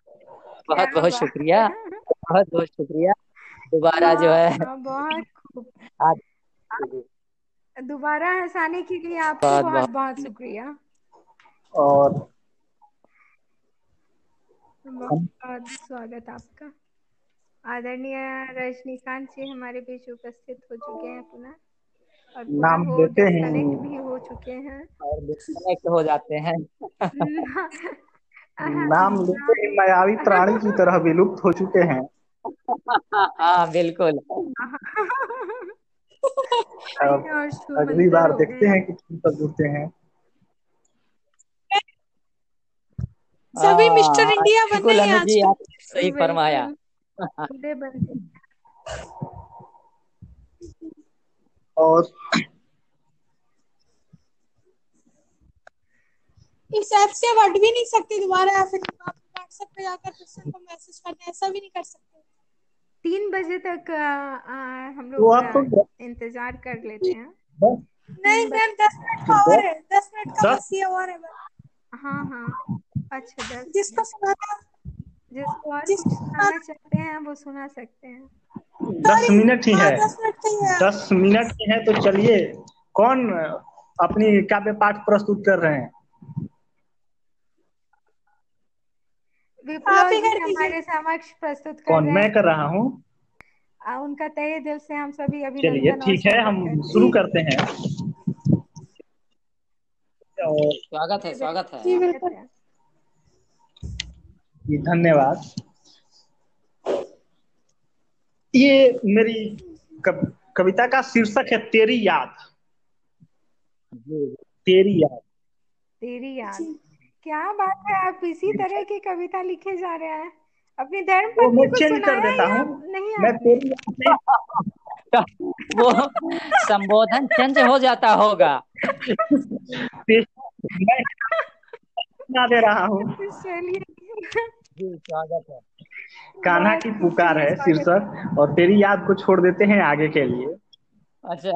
बहुत बहुत शुक्रिया। बहुत बहुत शुक्रिया। दोबारा जो है हाँ, बहुत खूब। दोबारा हंसाने के लिए आपको बहुत- बहुत शुक्रिया। और बहुत स्वागत आपका। आदरणीय रजनीकांत जी हमारे बीच उपस्थित हो चुके हैं पुनः और नाम लेते हैं। भी हो चुके हैं। और डिस्कनेक्ट हो जाते हैं। नाम लेते ही मायावी प्राणी की तरह विलुप्त हो चुके हैं। हाँ बिल्कुल। अब अगली बार देखते हैं कि किन पर जुड़ते हैं। सभी मिस्टर इंडिया बन बिल्कुल रहे हैं अनु जी आप सही फरमाया। और इस ऐप से हट भी नहीं सकते दोबारा या फिर आप व्हाट्सएप पे जाकर पर्सन को मैसेज करना ऐसा भी नहीं कर सकते। तीन बजे तक आ, आ, हम लोग तो इंतज़ार कर लेते हैं। नहीं मैम दस मिनट का और है दस मिनट का बस ये और है हाँ हाँ अच्छा दस जिसको सुनाना जिसको और सुनाना चाहते हैं वो सुना सकते हैं। दस मिनट हाँ है दस मिनट ही है। दस मिनट ही है तो चलिए कौन अपनी काव्य पाठ प्रस्तुत कर रहे हैं? आप ही जी कर हमारे समक्ष प्रस्तुत कर कौन? रहे मैं कर रहा हूँ। उनका तहे दिल से हम सभी अभी चलिए ठीक है हम शुरू करते हैं। और स्वागत है स्वागत है। जी बिल्कुल। जी, धन्यवाद। ये मेरी कव, कविता का शीर्षक है तेरी याद। तेरी याद। तेरी याद। क्या बात है आप इसी तरह की कविता लिखे जा रहे हैं। अपनी धर्म पत्नी मैं को चेंज कर सुनाया देता या हूँ। नहीं मैं तेरी वो संबोधन चेंज हो जाता होगा। मैं सुना दे रहा हूँ। चलिए। स्वागत है। कान्हा की पुकार है शीर्षक और तेरी याद को छोड़ देते हैं आगे के लिए। अच्छा।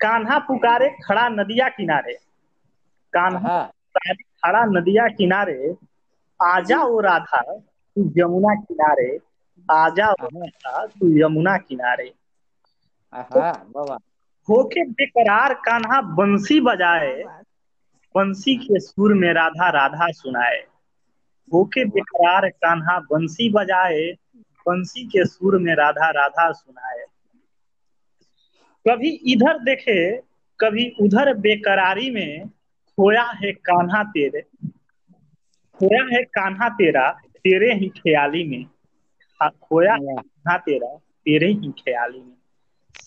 कान्हा पुकारे खड़ा नदिया किनारे। कान्हा हाँ। खड़ा नदिया किनारे आजा ओ राधा तू यमुना किनारे आजा ओ राधा तू यमुना किनारे। हाँ बाबा। होके बेकरार कान्हा बंसी बजाए बंसी के सुर में राधा राधा सुनाए। होके बेकरार कान्हा बंसी बजाए बंसी के सुर में राधा राधा सुनाए। कभी इधर देखे कभी उधर बेकरारी में खोया है कान्हा तेरे। खोया है कान्हा तेरा तेरे ही ख्याली में। हाँ, खोया है कान्हा तेरा तेरे ही ख्याली में।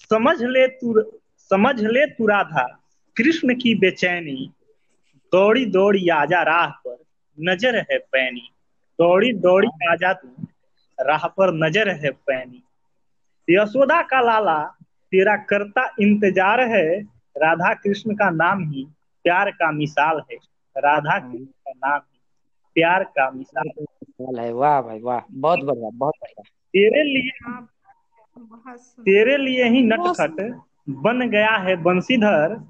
समझ ले तू समझ ले तू राधा कृष्ण की बेचैनी। दौड़ी दौड़ी आजा राह पर नज़र है पैनी। दौड़ी दौड़ी आजा तू राह पर नज़र है पैनी। यशोदा का लाला तेरा करता इंतज़ार है राधा कृष्ण का नाम ही। प्यार का मिसाल है। राधा कृष्ण का नाम ही। प्यार का मिसाल। है है। वाह भाई वाह। बहुत बढ़िया बहुत बढ़िया। तेरे लिए तेरे लिए ही नटखट बन गया है बंसीधर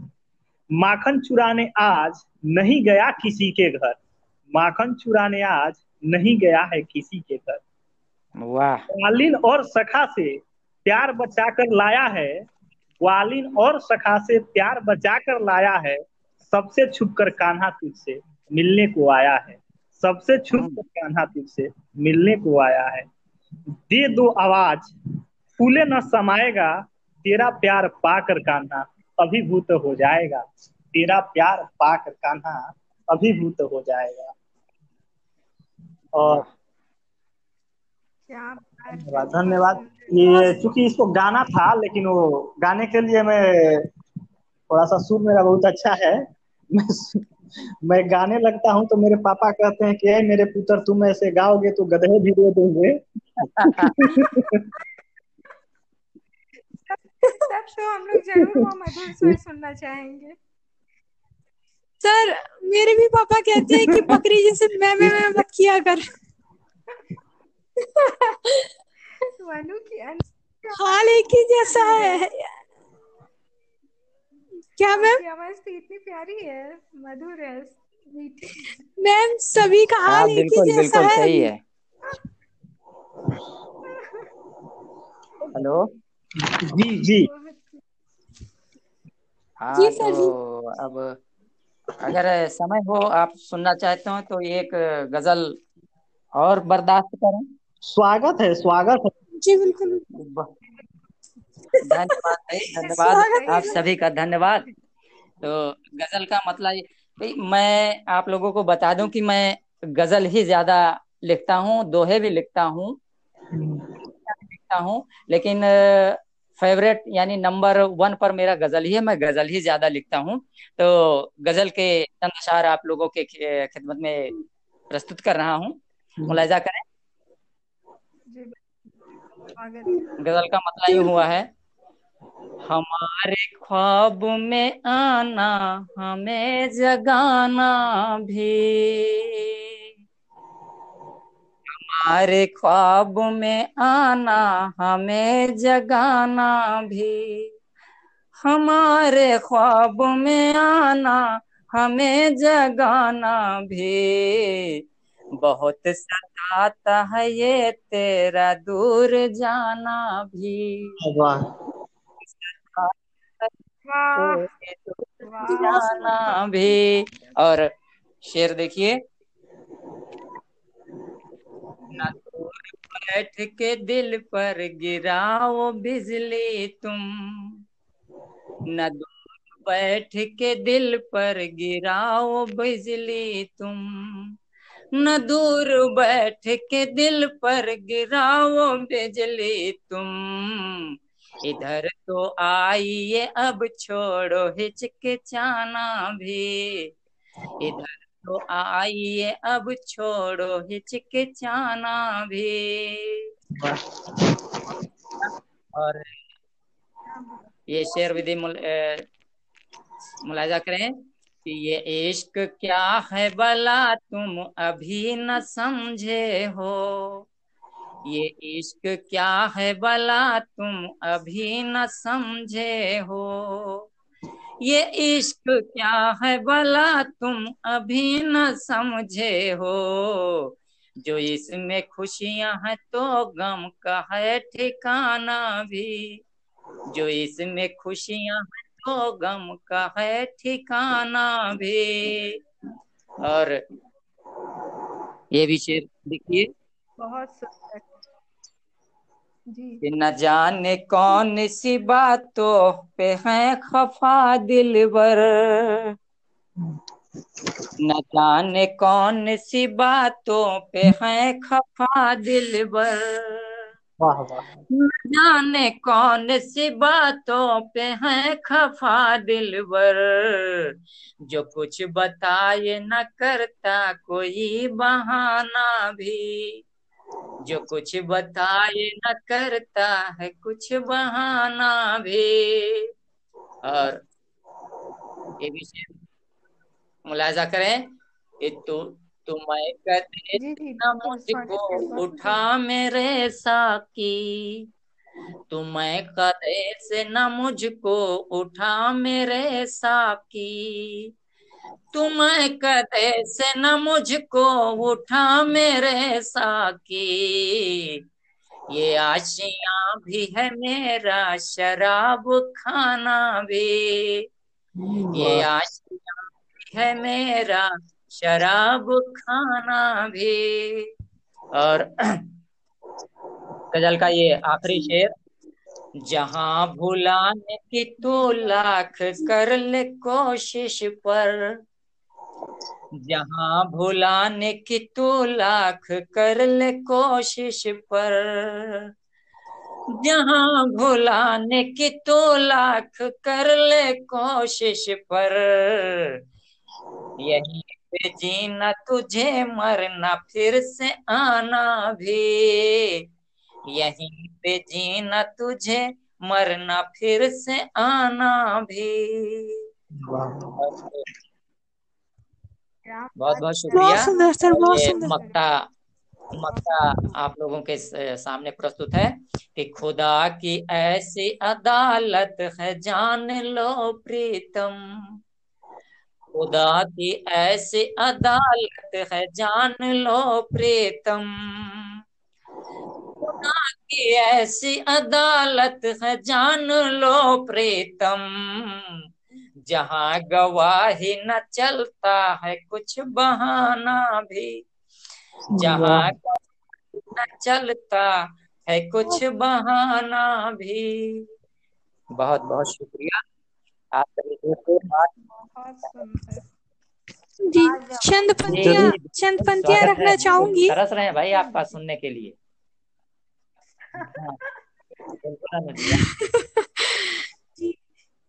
माखन चुराने आज नहीं गया किसी के घर। माखन चुराने आज नहीं गया है किसी के घर। वाह। ग्वालिन और सखा से प्यार बचाकर लाया है। वालिन और सखा से प्यार बचाकर लाया है। सबसे छुपकर कान्हा तुझसे मिलने को आया है। सबसे छुप कर कान्हा तुझसे मिलने को आया है। दे दो आवाज़ फूले न समाएगा तेरा प्यार पाकर कान्हा अभिभूत हो जाएगा। तेरा प्यार पाकर कान्हा अभिभूत हो जाएगा। और धन्यवाद ये चूँकि इसको गाना था लेकिन वो गाने के लिए मैं थोड़ा सा सुर मेरा बहुत अच्छा है। मैं मैं गाने लगता हूँ तो मेरे पापा कहते हैं कि "ए, मेरे पुत्र तुम ऐसे गाओगे तो गधे भी रो देंगे। तब तो हम लोग ज़रूर वो मधुर स्वर सुनना चाहेंगे। सर मेरे भी पापा कहते हैं कि बकरी जैसे मैं मैं मैं मत किया कर। मनु की हाल एक ही जैसा है। क्या मैम? की आवाज़ तो इतनी प्यारी है मधुर है मीठी मैम सभी का हाँ हाल एक ही बिल्कुल जैसा बिल्कुल है। सही है। हेलो? जी जी। हाँ जी सर, तो अब अगर समय हो आप सुनना चाहते हो तो एक गज़ल और बर्दाश्त करें। स्वागत है स्वागत है। जी बिल्कुल। धन्यवाद भाई धन्यवाद। आप सभी का धन्यवाद। तो गज़ल का मतलब ये भाई मैं आप लोगों को बता दूँ कि मैं गज़ल ही ज़्यादा लिखता हूँ दोहे भी लिखता हूँ लिखता हूँ लेकिन फेवरेट यानी नंबर वन पर मेरा गज़ल ही है मैं गज़ल ही ज़्यादा लिखता हूँ। तो गज़ल के चंद अशार आप लोगों के खिदमत में प्रस्तुत कर रहा हूँ। मुलायजा करें। गज़ल का मतलब यूँ हुआ है हमारे ख्वाब में आना, हमें जगाना भी। हमारे ख्वाब में आना, हमें जगाना भी। हमारे ख्वाब में आना, हमें जगाना भी। बहुत सताता है ये तेरा दूर जाना भी। जाना भी और शेर देखिए। बैठ के दिल पर गिराओ बिजली तुम। न दूर बैठ के दिल पर गिराओ बिजली तुम। न दूर बैठ के दिल पर गिराओ बिजली तुम। इधर तो आइए अब छोड़ो हिचकिचाना भी। इधर तो आइए अब छोड़ो हिचकिचाना भी। और ये शेर विधि मुल, मुलाजा करें कि ये इश्क क्या है भला तुम अभी न समझे हो। ये इश्क क्या है भला तुम अभी न समझे हो। ये इश्क क्या है भला तुम अभी न समझे हो। जो इसमें खुशियाँ हैं तो गम का है ठिकाना भी। जो इसमें खुशियाँ हैं तो गम का है ठिकाना भी। और ये भी शेर देखिए बहुत सुंदर। कि न जाने कौन सी बातों पे है खफा दिल दिलबर न जाने कौन सी बातों पे है खफा दिलबर वाह वाह। न जाने कौन सी बातों पे है खफा दिलबर जो कुछ बताए न करता कोई बहाना भी। जो कुछ बताए न करता है कुछ बहाना भी और ये भी शेर मुलाजा करें। कि तू तुम्हें जी न मुझको उठा मेरे साकी। तुम्हें कदे से न मुझको उठा मेरे साकी। तुम्हें कदे से न मुझको उठा मेरे साकी। ये आशिया भी है मेरा शराब खाना भी। ये आशिया भी है मेरा शराब खाना भी। और गज़ल का ये आखिरी शेर। जहाँ भुलाने की तू लाख कर ले कोशिश पर। जहाँ भुलाने की तू लाख कर ले कोशिश पर। जहाँ भुलाने की तू लाख कर ले कोशिश पर। यहीं पे जीना तुझे मरना फिर से आना भी। यहीं पे जीना तुझे मरना फिर से आना भी। बहुत बहुत शुक्रिया। मक्ता मक्ता आप लोगों के सामने प्रस्तुत है कि खुदा की ऐसी अदालत है जान लो प्रीतम। खुदा की ऐसी अदालत है जान लो प्रीतम। खुदा की ऐसी अदालत है जान लो प्रीतम। जहाँ गवाही न चलता है कुछ बहाना भी। जहाँ न चलता है कुछ बहाना भी। बहुत बहुत शुक्रिया। आप जी चंद पंक्तियाँ चंद पंक्तियाँ रखना चाहूँगी। तरस रहे हैं भाई आपका सुनने के लिए हाँ, बिल्कुल अनुजिया जी,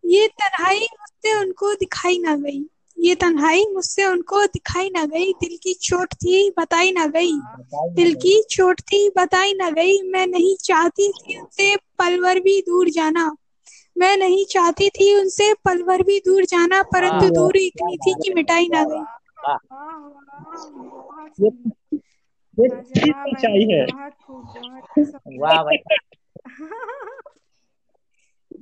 ये तन्हाई मुझसे उनको दिखाई ना गई। ये तन्हाई मुझसे उनको दिखाई ना गई। दिल की चोट थी बताई ना गई। दिल की चोट थी बताई ना गई। मैं नहीं चाहती थी उनसे पलवर भी दूर जाना। मैं नहीं चाहती थी उनसे पलवर भी दूर जाना परंतु दूरी इतनी थी कि मिटाई ना गई। वाह वाह भाई।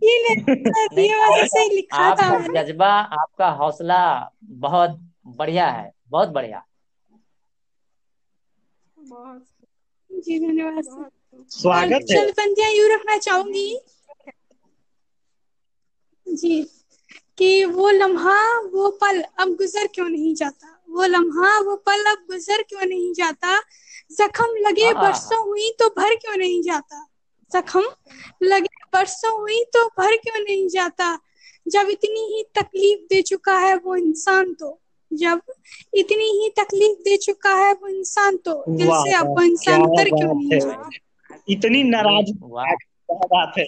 ये नहीं सर ये वाला सही लिखा था आपका जज्बा आपका हौसला बहुत बढ़िया है बहुत बढ़िया। बहुत जी धन्यवाद स्वागत है। पंक्तियाँ यूँ रखना चाहूँगी। जी कि वो लम्हा वो पल अब गुजर क्यों नहीं जाता? वो लम्हा वो पल अब गुजर क्यों नहीं जाता? जख्म लगे हाँ। बरसों हुई तो भर क्यों नहीं जाता? जख्म लगे बरसों हुई तो भर क्यों नहीं जाता? जब इतनी ही तकलीफ़ दे चुका है वो इंसान तो जब इतनी ही तकलीफ़ दे चुका है वो इंसान तो दिल से अब वो इंसान उतर क्यों नहीं जाता इतनी नाराज़ बात है।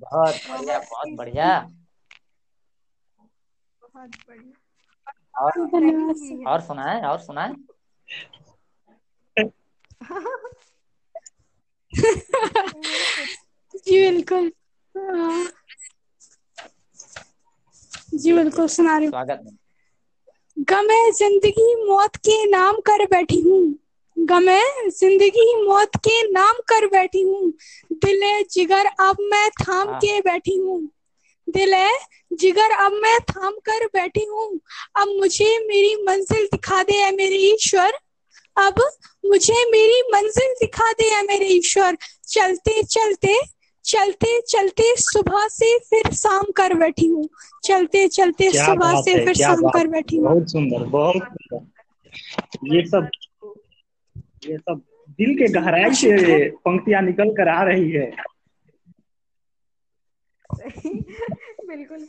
बहुत बढ़िया बहुत बहुत बढ़िया। बहुत बढ़िया। और धन्यवाद ही सर है। और सुना है जी बिल्कुल। हाँ, जी बिल्कुल सुना रही हूँ। स्वागत है। गमे ज़िंदगी मौत के नाम कर बैठी हूँ। गमे ज़िंदगी मौत के नाम कर बैठी हूँ। दिले जिगर अब मैं थाम हाँ। के बैठी हूँ। दिले जिगर अब मैं थाम कर बैठी हूँ। अब मुझे मेरी मंजिल दिखा दे है मेरे ईश्वर। अब मुझे मेरी मंजिल दिखा दे है मेरे ईश्वर। चलते चलते चलते चलते सुबह से फिर शाम कर बैठी हूँ। चलते चलते सुबह से फिर शाम कर बैठी हूँ। बहुत सुंदर बहुत सुंदर। ये सब ये सब दिल के गहराई से पंक्तियाँ निकल कर आ रही है। सही। बिल्कुल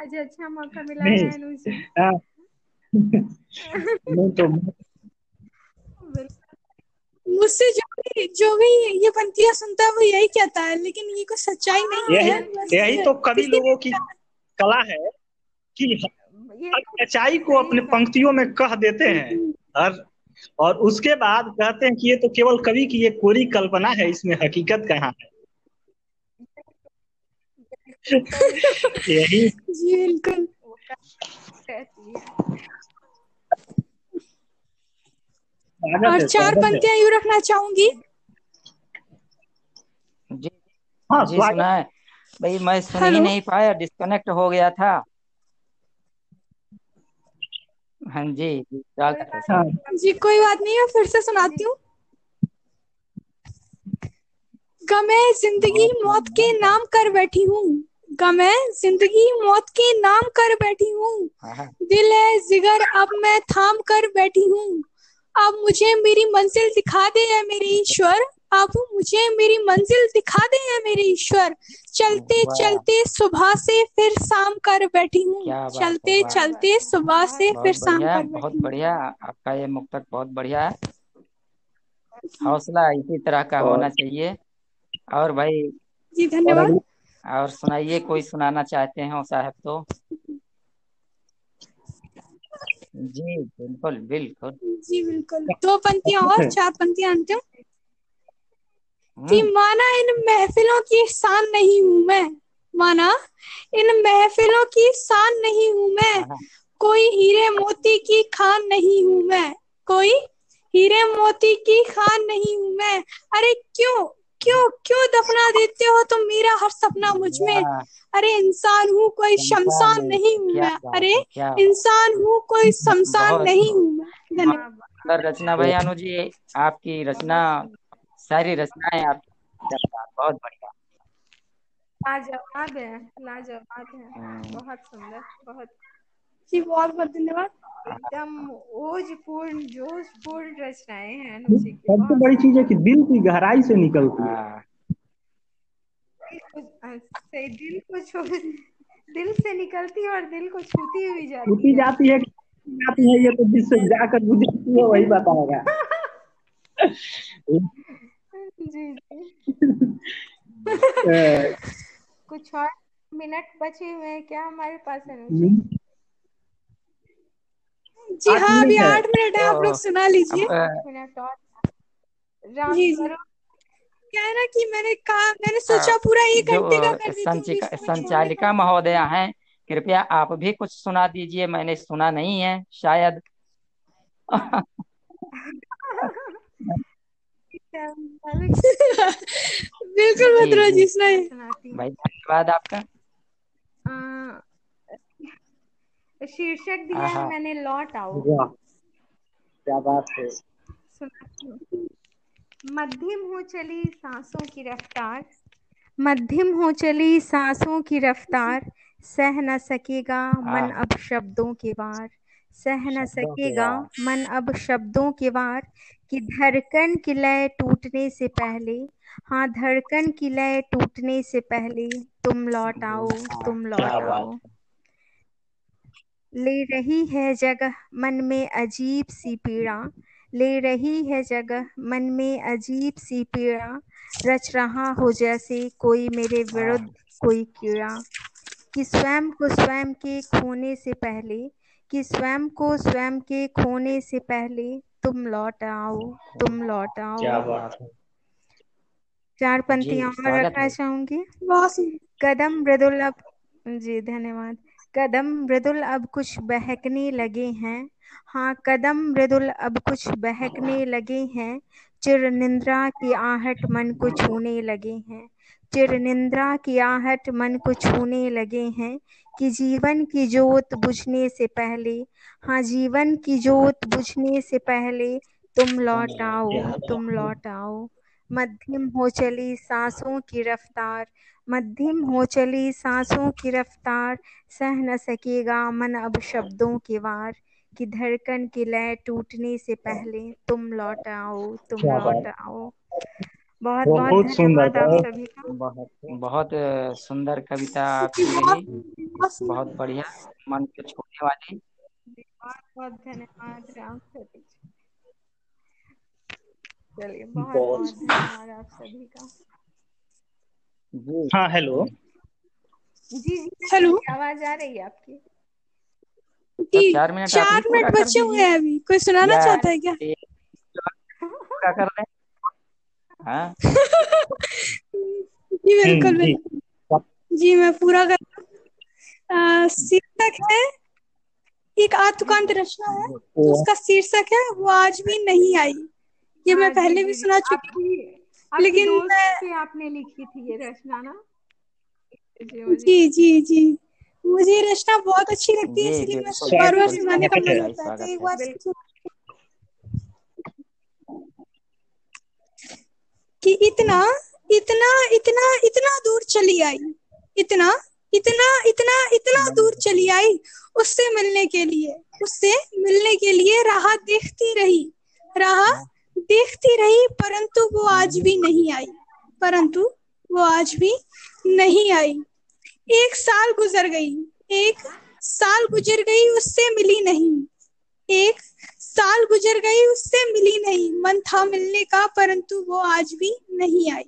आज अच्छा मौका मिला है अनुज हाँ, नहीं तो मुझसे जो भी जो भी ये पंक्तियाँ सुनता है वो यही कहता है लेकिन ये कोई सच्चाई नहीं यही है। यही तो कवि लोगों की कला है कि सच्चाई को अपने पंक्तियों में कह देते हैं। हर और उसके बाद कहते हैं कि ये तो केवल कवि की ये कोरी कल्पना है इसमें हकीकत कहाँ है? यही। बिल्कुल। है और चार है। पंक्तियाँ यूँ रखना चाहूँगी। जी हाँ जी स्वागत। सुनाए। भाई मैं सुन ही नहीं पाया डिस्कनेक्ट हो गया था। हाँ जी जी कोई स्वागत बात हाँ जी कोई बात नहीं मैं फिर से सुनाती हूँ। गमे ज़िंदगी मौत के नाम कर बैठी हूँ। गमे ज़िंदगी मौत के नाम कर बैठी हूँ। हाँ हाँ। दिल है जिगर अब मैं थाम कर बैठी हूँ। अब मुझे मेरी मंजिल दिखा दे है मेरे ईश्वर। आप मुझे मेरी मंजिल दिखा दे है मेरे ईश्वर। चलते चलते सुबह से फिर शाम कर बैठी हूँ। चलते चलते सुबह से फिर बहुत शाम बढ़िया कर बहुत बढ़िया। आपका ये मुक्तक बहुत बढ़िया है। हौसला इसी तरह का होना चाहिए। और भाई जी धन्यवाद। और सुनाइए कोई सुनाना चाहते हो साहब तो? जी बिल्कुल बिल्कुल। जी बिल्कुल। दो पंक्तियाँ और चार पंक्तियाँ अंतिम। कि हम्म, माना इन महफिलों की शान नहीं हूँ मैं। माना इन महफिलों की शान नहीं हूँ मैं। हाँ, कोई हीरे मोती की खान नहीं हूँ मैं। कोई हीरे मोती की खान नहीं हूँ मैं। अरे क्यों? क्यों? क्यों दफना देते हो तुम मेरा हर सपना मुझमें? अरे इंसान हूँ कोई शमशान नहीं हूँ मैं। अरे है, इंसान हूँ। कोई शमशान नहीं हूँ मैं। धन्यवाद। रचना भाई अनु जी आपकी रचना सारी रचनाएँ आप बहुत बढ़िया। लाजवाब है? लाजवाब है। हम्म। बहुत सुंदर बहुत। जी बहुत बहुत धन्यवाद। एकदम ओजपूर्ण जोशपूर्ण रचनाएँ हैं सबसे बड़ी चीज़ है कि दिल की गहराई से निकलती है। हाँ, दिल को अ, से दिल को छू दिल से निकलती है और दिल को छूती हुई जाती है। जाती है जाती है ये तो जिससे जाकर गुजरती है वही बताएगा। जी जी। कुछ और मिनट बचे हुए हैं क्या हमारे पास अनुजी जी? हाँ अभी आठ मिनट है आप लोग सुना लीजिए। मिनट और। जी क्या है ना कि मैंने कहा मैंने सोचा पूरा एक घंटे का हूँ संचालिका महोदया हैं कृपया आप भी कुछ सुना दीजिए मैंने सुना नहीं है शायद। बिल्कुल मथुरा जी। जी। सुनाइए भाई धन्यवाद आपका। शीर्षक दिया है मैंने लौट आओ। क्या बात है। मध्यम हो चली सांसों की रफ्तार मध्यम हो चली सांसों की रफ्तार सह न सकेगा मन अब शब्दों के वार सह न सकेगा मन अब शब्दों के वार कि धड़कन की लय टूटने से पहले। हाँ धड़कन की लय टूटने से पहले तुम लौट आओ तुम लौट आओ। ले रही है जगह मन में अजीब सी पीड़ा। ले रही है जगह मन में अजीब सी पीड़ा। रच रहा हो जैसे कोई मेरे विरुद्ध कोई कीड़ा। कि स्वयं को स्वयं के खोने से पहले कि स्वयं को स्वयं के खोने से पहले तुम लौट आओ तुम लौट आओ। क्या बात है। चार पंक्तियाँ और रखना चाहूँगी। कदम मृदुल अब जी धन्यवाद। कदम मृदुल अब कुछ बहकने लगे हैं। हाँ कदम मृदुल अब कुछ बहकने लगे हैं। चिर निंद्रा की आहट मन को छूने लगे हैं। चिर निंद्रा की आहट मन को छूने लगे हैं। कि जीवन की जोत बुझने से पहले हाँ जीवन की जोत बुझने से पहले तुम लौट आओ तुम लौट आओ। मध्यम हो चली सांसों की रफ्तार मध्यम हो चली सांसों की रफ्तार सह न सकेगा मन अब शब्दों के वार कि धड़कन की लय टूटने से पहले तुम लौट आओ तुम लौट आओ। बहुत बहुत सुंदर, बहुत- बहुत बहुत सुंदर कविता आपकी रही। बहुत बहुत बढ़िया। मन को छोड़ने वाली। बहुत बहुत धन्यवाद राम सभी चलिए बहुत बहुत बहुत धन्यवाद आप सभी का। हाँ हेलो। जी जी हेलो। आवाज़ आ रही है आपकी? जी चार मिनट चार मिनट बचे हुए हैं अभी। कोई सुनाना चाहता है क्या? ये पूरा कर रहे हाँ जी बिल्कुल हम्म, जी। बिल्कुल। जी मैं पूरा कर शीर्षक है। एक आत्मकांत रचना है तो उसका शीर्षक है वो आज भी नहीं आई। ये मैं हाँ, पहले भी सुना चुकी हूँ लेकिन मैं- से आपने लिखी थी ये रचना ना? जी जी जी मुझे रचना बहुत अच्छी लगती है इसलिए मैं बार बार सुनाने का मन है। होता है तो एक बार कि इतना इतना इतना इतना दूर चली आई। इतना इतना इतना इतना दूर चली आई उससे मिलने के लिए। उससे मिलने के लिए राह देखती रही। राह देखती रही, परंतु वो आज भी नहीं आई। परंतु वो आज भी नहीं आई। एक साल गुजर गई। एक साल गुजर गई, उससे मिली नहीं। एक साल गुजर गई उससे मिली नहीं। मन था मिलने का परंतु वो आज भी नहीं आई।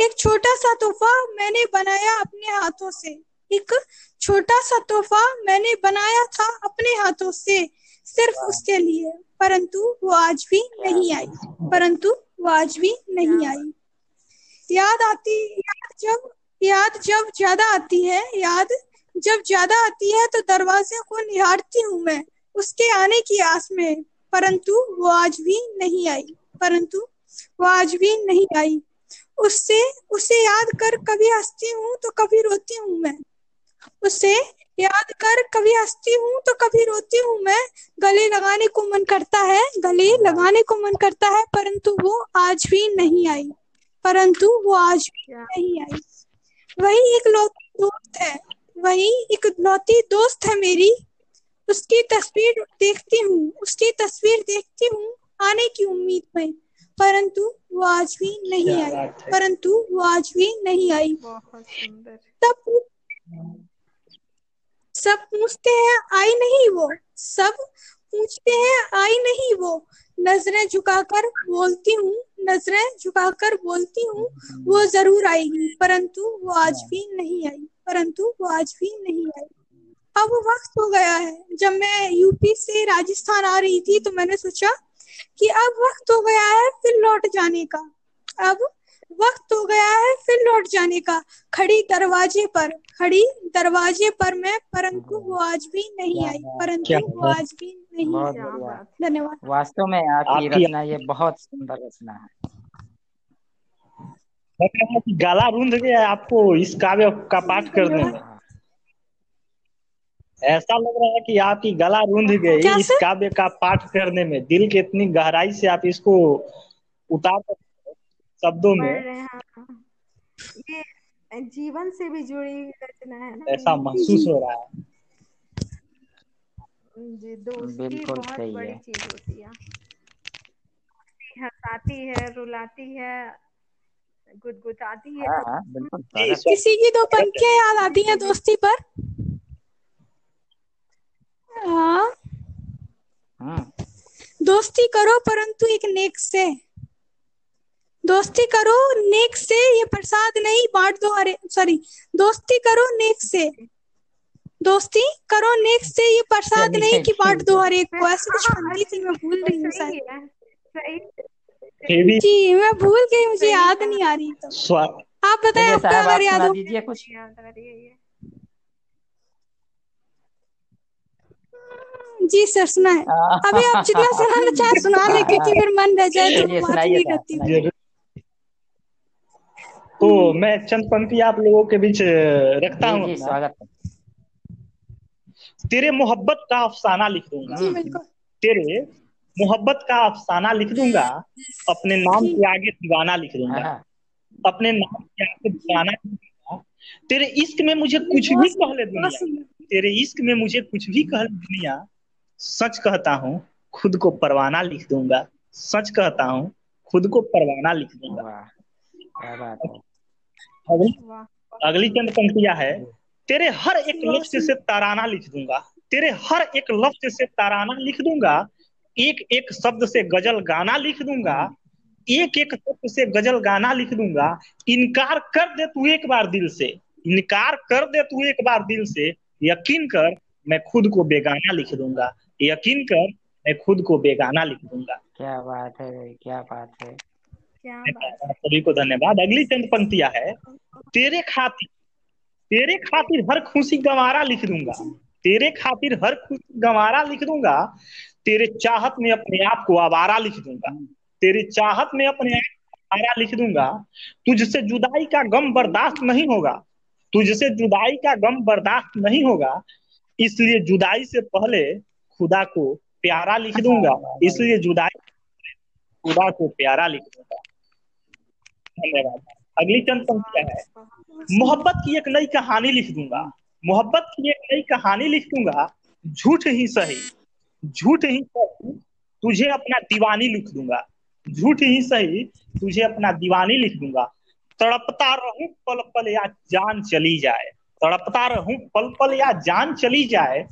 एक छोटा सा तोहफा मैंने बनाया अपने हाथों से। एक छोटा सा तोहफा मैंने बनाया था अपने हाथों से सिर्फ़ उसके लिए। परंतु वो आज भी नहीं आई। परंतु वो आज भी नहीं आई। याद आती याद जब याद जब ज़्यादा आती है याद जब ज़्यादा आती है तो दरवाजे को निहारती हूँ मैं। उसके आने की आस में परंतु वो आज भी नहीं आई। परंतु वो आज भी नहीं आई। उससे उसे याद कर कभी हंसती हूँ तो कभी रोती हूँ मैं। उसे याद कर कभी हंसती हूँ तो कभी रोती हूँ मैं। गले लगाने को मन करता है गले लगाने को मन करता है परंतु वो आज भी नहीं आई। परंतु वो आज भी नहीं आई। वही एक लौती दोस्त है। वही एक लौती दोस्त है मेरी। उसकी तस्वीर देखती हूँ उसकी तस्वीर देखती हूँ आने की उम्मीद में। परंतु वो आज भी नहीं आई। परंतु वो आज भी नहीं आई। बहुत सुंदर। सब सब पूछते हैं आई नहीं वो। सब पूछते हैं आई नहीं वो। नज़रें झुकाकर बोलती हूँ नज़रें झुकाकर बोलती हूँ वो ज़रूर आएगी परंतु वो आज भी नहीं आई। परंतु वो आज भी नहीं आई। अब वक्त हो गया है। जब मैं यूपी से राजस्थान आ रही थी तो मैंने सोचा कि अब वक्त हो गया है फिर लौट जाने का। अब वक्त हो गया है फिर लौट जाने का। खड़ी दरवाजे पर खड़ी दरवाजे पर मैं परंतु वो आज भी नहीं आई। परंतु वो आज भी नहीं धन्यवाद। वास्तव में आपकी रचना ये बहुत सुंदर रचना है। गला रूंध गया आपको इस काव्य का पाठ करने में हाँ, ऐसा लग रहा है कि आपकी गला रूंध गई इस काव्य का पाठ करने में। दिल के इतनी गहराई से आप इसको उतार शब्दों में। हैं हाँ। ये जीवन से भी जुड़ी हुई रचना है ना ऐसा महसूस हो रहा है। जी दोस्ती बिल्कुल बहुत सही बड़ी है। चीज़ होती है। हंसाती है रुलाती है गुदगुदाती है। हाँ तो हाँ स्वागत स्व- किसी की दो पंक्तियाँ याद आती हैं दोस्ती पर? हाँ। दोस्ती करो परंतु एक नेक से। दोस्ती करो नेक से ये प्रसाद नहीं बांट दो अरे सॉरी दोस्ती करो नेक से। दोस्ती करो नेक से ये प्रसाद नहीं कि बांट दो हर एक को। ऐसी कुछ पंक्ति थी मैं भूल रही हूँ है जी मैं भूल गई मुझे याद नहीं आ रही तो। आप बताएँ आपको अगर याद हो। कुछ याद आ रही है ये जी सर सुना है अभी आप जितना सुनाना चाहे सुना ले क्योंकि फिर मन रह जाए तो बात नहीं करती तो मैं चंद पंक्ति आप लोगों के बीच रखता हूँ स्वागत तेरे मोहब्बत का अफसाना लिख दूँगा। हम्म, तेरे मोहब्बत का अफसाना लिख दूँगा। अपने नाम के आगे दीवाना लिख दूँगा। हाँ, अपने नाम के आगे दीवाना लिख दूँगा। तेरे इश्क में मुझे कुछ भी कह ले दुनिया। तेरे इश्क में मुझे कुछ भी कह ले दुनिया। सच कहता हूँ खुद को परवाना लिख दूँगा। सच कहता हूँ खुद को परवाना लिख दूँगा। वाह क्या बात है। अगली चंद पंक्तियाँ है तेरे हर एक लक्ष्य से ताराना लिख दूँगा। तेरे हर एक लफ्ज से ताराना लिख दूँगा। एक एक शब्द से गज़ल गाना लिख दूँगा। एक एक शब्द से गज़ल गाना लिख दूँगा। इनकार कर दे तू एक बार दिल से। इनकार कर दे तू एक बार दिल से। यकीन कर मैं खुद को बेगाना लिख दूँगा। यकीन कर मैं खुद को बेगाना लिख दूँगा। क्या बात है क्या बात है। क्या बात है। सभी को धन्यवाद। अगली चंद पंक्तियाँ है तेरे खातिर तेरे खातिर हर खुशी गंवारा लिख दूँगा। तेरे खातिर हर खुशी गंवारा लिख दूँगा। तेरे चाहत में अपने आप को आवारा लिख दूँगा। तेरी चाहत में अपने आप को आवारा लिख दूँगा। तुझसे जुदाई का गम बर्दाश्त नहीं होगा। तुझसे जुदाई का गम बर्दाश्त नहीं होगा। इसलिए जुदाई से पहले खुदा को प्यारा लिख दूँगा। इसलिए जुदाई खुदा को प्यारा लिख दूँगा। धन्यवाद। अगली चंद पंक्तियाँ है। मोहब्बत की एक नई कहानी लिख दूँगा। मोहब्बत की एक नई कहानी लिख दूँगा। झूठ ही सही झूठ ही सही तुझे अपना दीवानी लिख दूँगा। झूठ ही सही तुझे अपना दीवानी लिख दूँगा। तड़पता रहूँ पल पल या जान चली जाए। तड़पता रहूँ पल पल या जान चली जाए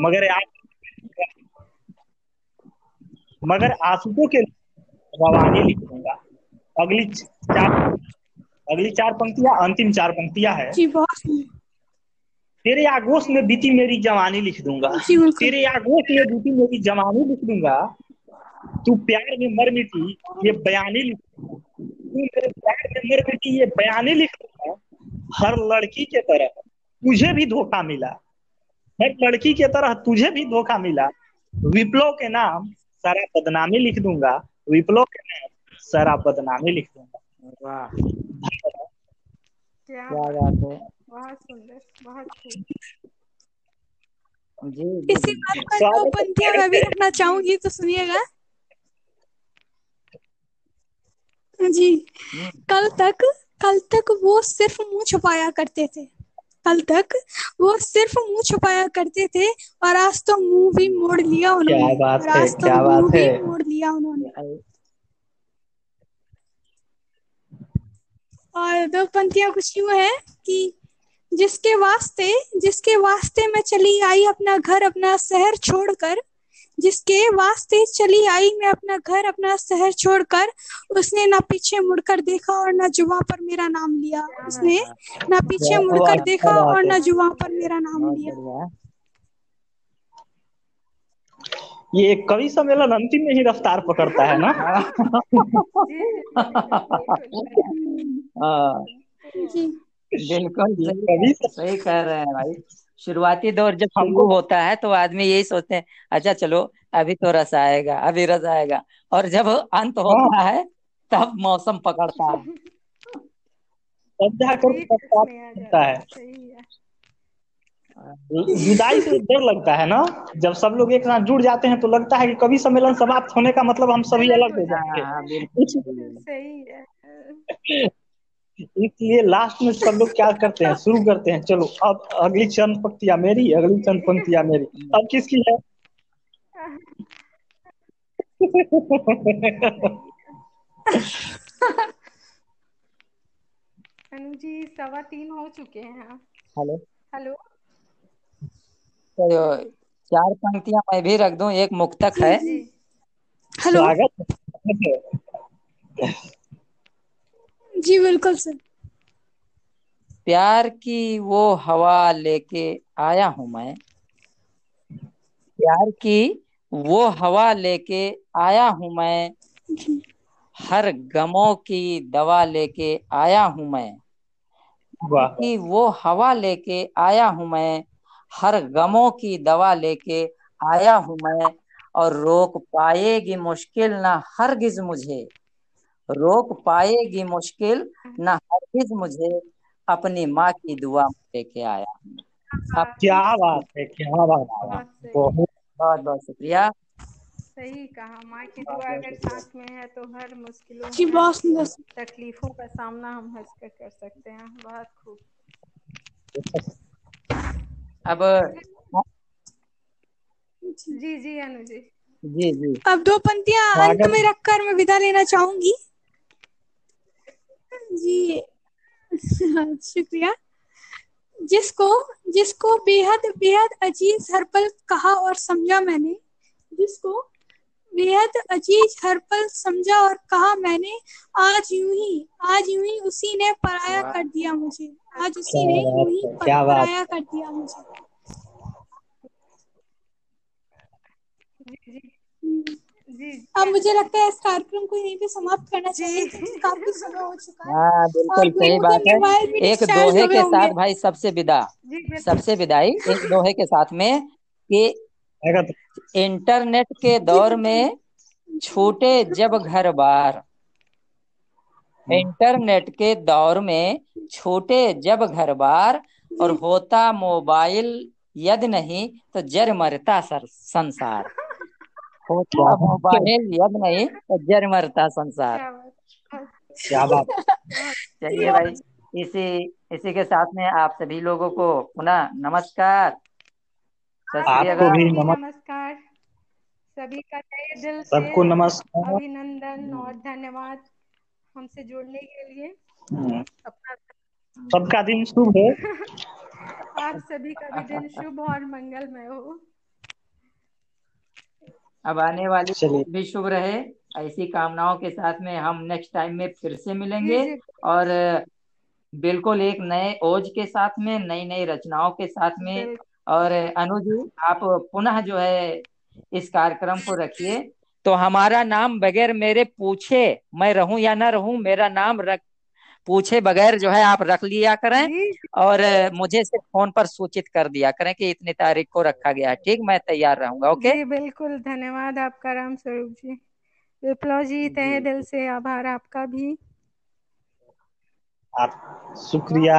मगर आप मगर आंसुओं के रवानी लिख दूँगा अगली चार अगली चार पंक्तियाँ अंतिम चार पंक्तियाँ है। तेरे आगोश में बीती मेरी जवानी लिख दूँगा। तेरे आगोश में बीती मेरी जवानी लिख दूँगा। तू प्यार में मर मिटी ये बयानी लिख तू मेरे प्यार में मर मिटी ये बयानी लिख दूँगा। हर लड़की के तरह तुझे भी धोखा मिला। हर लड़की के तरह तुझे भी धोखा मिला। विप्लव के नाम सारा बदनामी लिख दूँगा। विप्लव के नाम सारा बदनामी लिख दूँगा। वाह। क्या बात है। बहुत सुंदर बहुत खूब। जी इसी बात पर दो पंक्तियाँ मैं भी रखना चाहूँगी तो सुनिएगा। जी हम्म, कल तक कल तक वो सिर्फ़ मुँह छुपाया करते थे। कल तक वो सिर्फ़ मुँह छुपाया करते थे और आज तो मुँह भी मोड़ लिया उन्होंने क्या बात और है, आज तो क्या मुँह बात भी है। मोड़ लिया उन्होंने और दो पंक्तियाँ कुछ यूँ है कि जिसके वास्ते जिसके वास्ते मैं चली आई अपना घर अपना शहर छोड़कर जिसके वास्ते चली आई मैं अपना घर अपना शहर छोड़कर उसने ना पीछे मुड़कर देखा और ना जुबा पर मेरा नाम लिया। उसने ना पीछे मुड़कर देखा और। ना जुबा पर मेरा नाम लिया। ये कवि सम्मेलन अंतिम में ही रफ्तार पकड़ता है ना? हाँ। जी। बिल्कुल ये सही कवि सही कह रहे हैं भाई। शुरुआती दौर जब शुरू होता है तो आदमी यही सोचते हैं अच्छा चलो अभी तो रस आएगा अभी रस आएगा। और जब अंत होता है तब मौसम पकड़ता है। तब जाकर है है। सही है। विदाई से डर लगता है ना जब सब लोग एक साथ जुड़ जाते हैं तो लगता है कि कभी सम्मेलन समाप्त होने का मतलब हम सभी अलग हो जाएँगे। हाँ सही है। इसलिए लास्ट में सब लोग क्या करते हैं? शुरू करते हैं। चलो अब अगली चंद पंक्तियाँ मेरी अगली चंद पंक्तियाँ मेरी। अब किसकी है? अनु जी सवा तीन हो चुके हैं हेलो। हेलो। तो चार पंक्तियाँ मैं भी रख दूँ एक मुक्तक है। हेलो। स्वागत। है। जी बिल्कुल सर। प्यार की वो हवा लेके आया हूँ मैं। प्यार की वो हवा लेके आया हूँ मैं। हर गमों की दवा लेके आया हूँ मैं। कि वो हवा लेके आया हूँ मैं। हर गमों की दवा लेके आया हूँ मैं। और रोक पाएगी मुश्किल ना हरगिज मुझे। रोक पाएगी मुश्किल ना हरगिज मुझे अपनी माँ की दुआ में लेके आया। हूँ आप क्या बात है क्या बात है। बहुत बहुत शुक्रिया। सही कहा माँ की दुआ अगर साथ में है तो हर मुश्किलों तकलीफों का सामना हम हंस कर कर सकते हैं बहुत खूब। अब जी जी अनु जी जी। जी अब दो पंक्तियाँ अंत में रखकर मैं विदा लेना चाहूँगी। जी। शुक्रिया। जिसको जिसको बेहद बेहद अज़ीज़ हर पल कहा और समझा मैंने जिसको बेहद अज़ीज़ हर पल समझा और कहा मैंने आज यूँ ही आज यूँ ही उसी ने पराया कर दिया मुझे। आज उसी ने यूँ ही है, पराया कर दिया मुझे। जी जी। अब मुझे लगता है इस कार्यक्रम को यहीं पे समाप्त करना चाहिए काफ़ी समय हो चुका है। हाँ बिल्कुल सही बात है। एक दोहे के साथ भाई सबसे विदा। सबसे विदाई एक दोहे के साथ में कि इंटरनेट के दौर में छूटे जब घर बार। इंटरनेट के दौर में छोटे जब घर बार और होता मोबाइल यद नहीं तो जर मरता सर संसार। मोबाइल यदि नहीं? जर मरता संसार। क्या बात। चलिए भाई इसी इसी के साथ में आप सभी लोगों को पुनः नमस्कार। आपको भी नमस्कार नमस्कार। सभी का तहे दिल से सबको नमस्कार। अभिनंदन और धन्यवाद हमसे जुड़ने के लिए। हम्म, सबका दिन शुभ हो। आप सभी का भी दिन शुभ और मंगलमय हो। अब आने वाली चलिए। भी शुभ रहे। ऐसी कामनाओं के साथ में हम नेक्स्ट टाइम में फिर से मिलेंगे। और बिल्कुल एक नए ओज के साथ में नई नई रचनाओं के साथ में। और अनुज आप पुनः जो है इस कार्यक्रम को रखिए। तो हमारा नाम बगैर मेरे पूछे मैं रहूँ या ना रहूँ मेरा नाम रख पूछे बगैर जो है आप रख लिया करें और मुझे सिर्फ़ फ़ोन पर सूचित कर दिया करें कि इतनी तारीख को रखा गया है। ठीक मैं तैयार रहूँगा ओके? जी बिल्कुल धन्यवाद आपका राम स्वरूप जी। विप्लव जी तहे दिल से आभार आपका भी। आप शुक्रिया।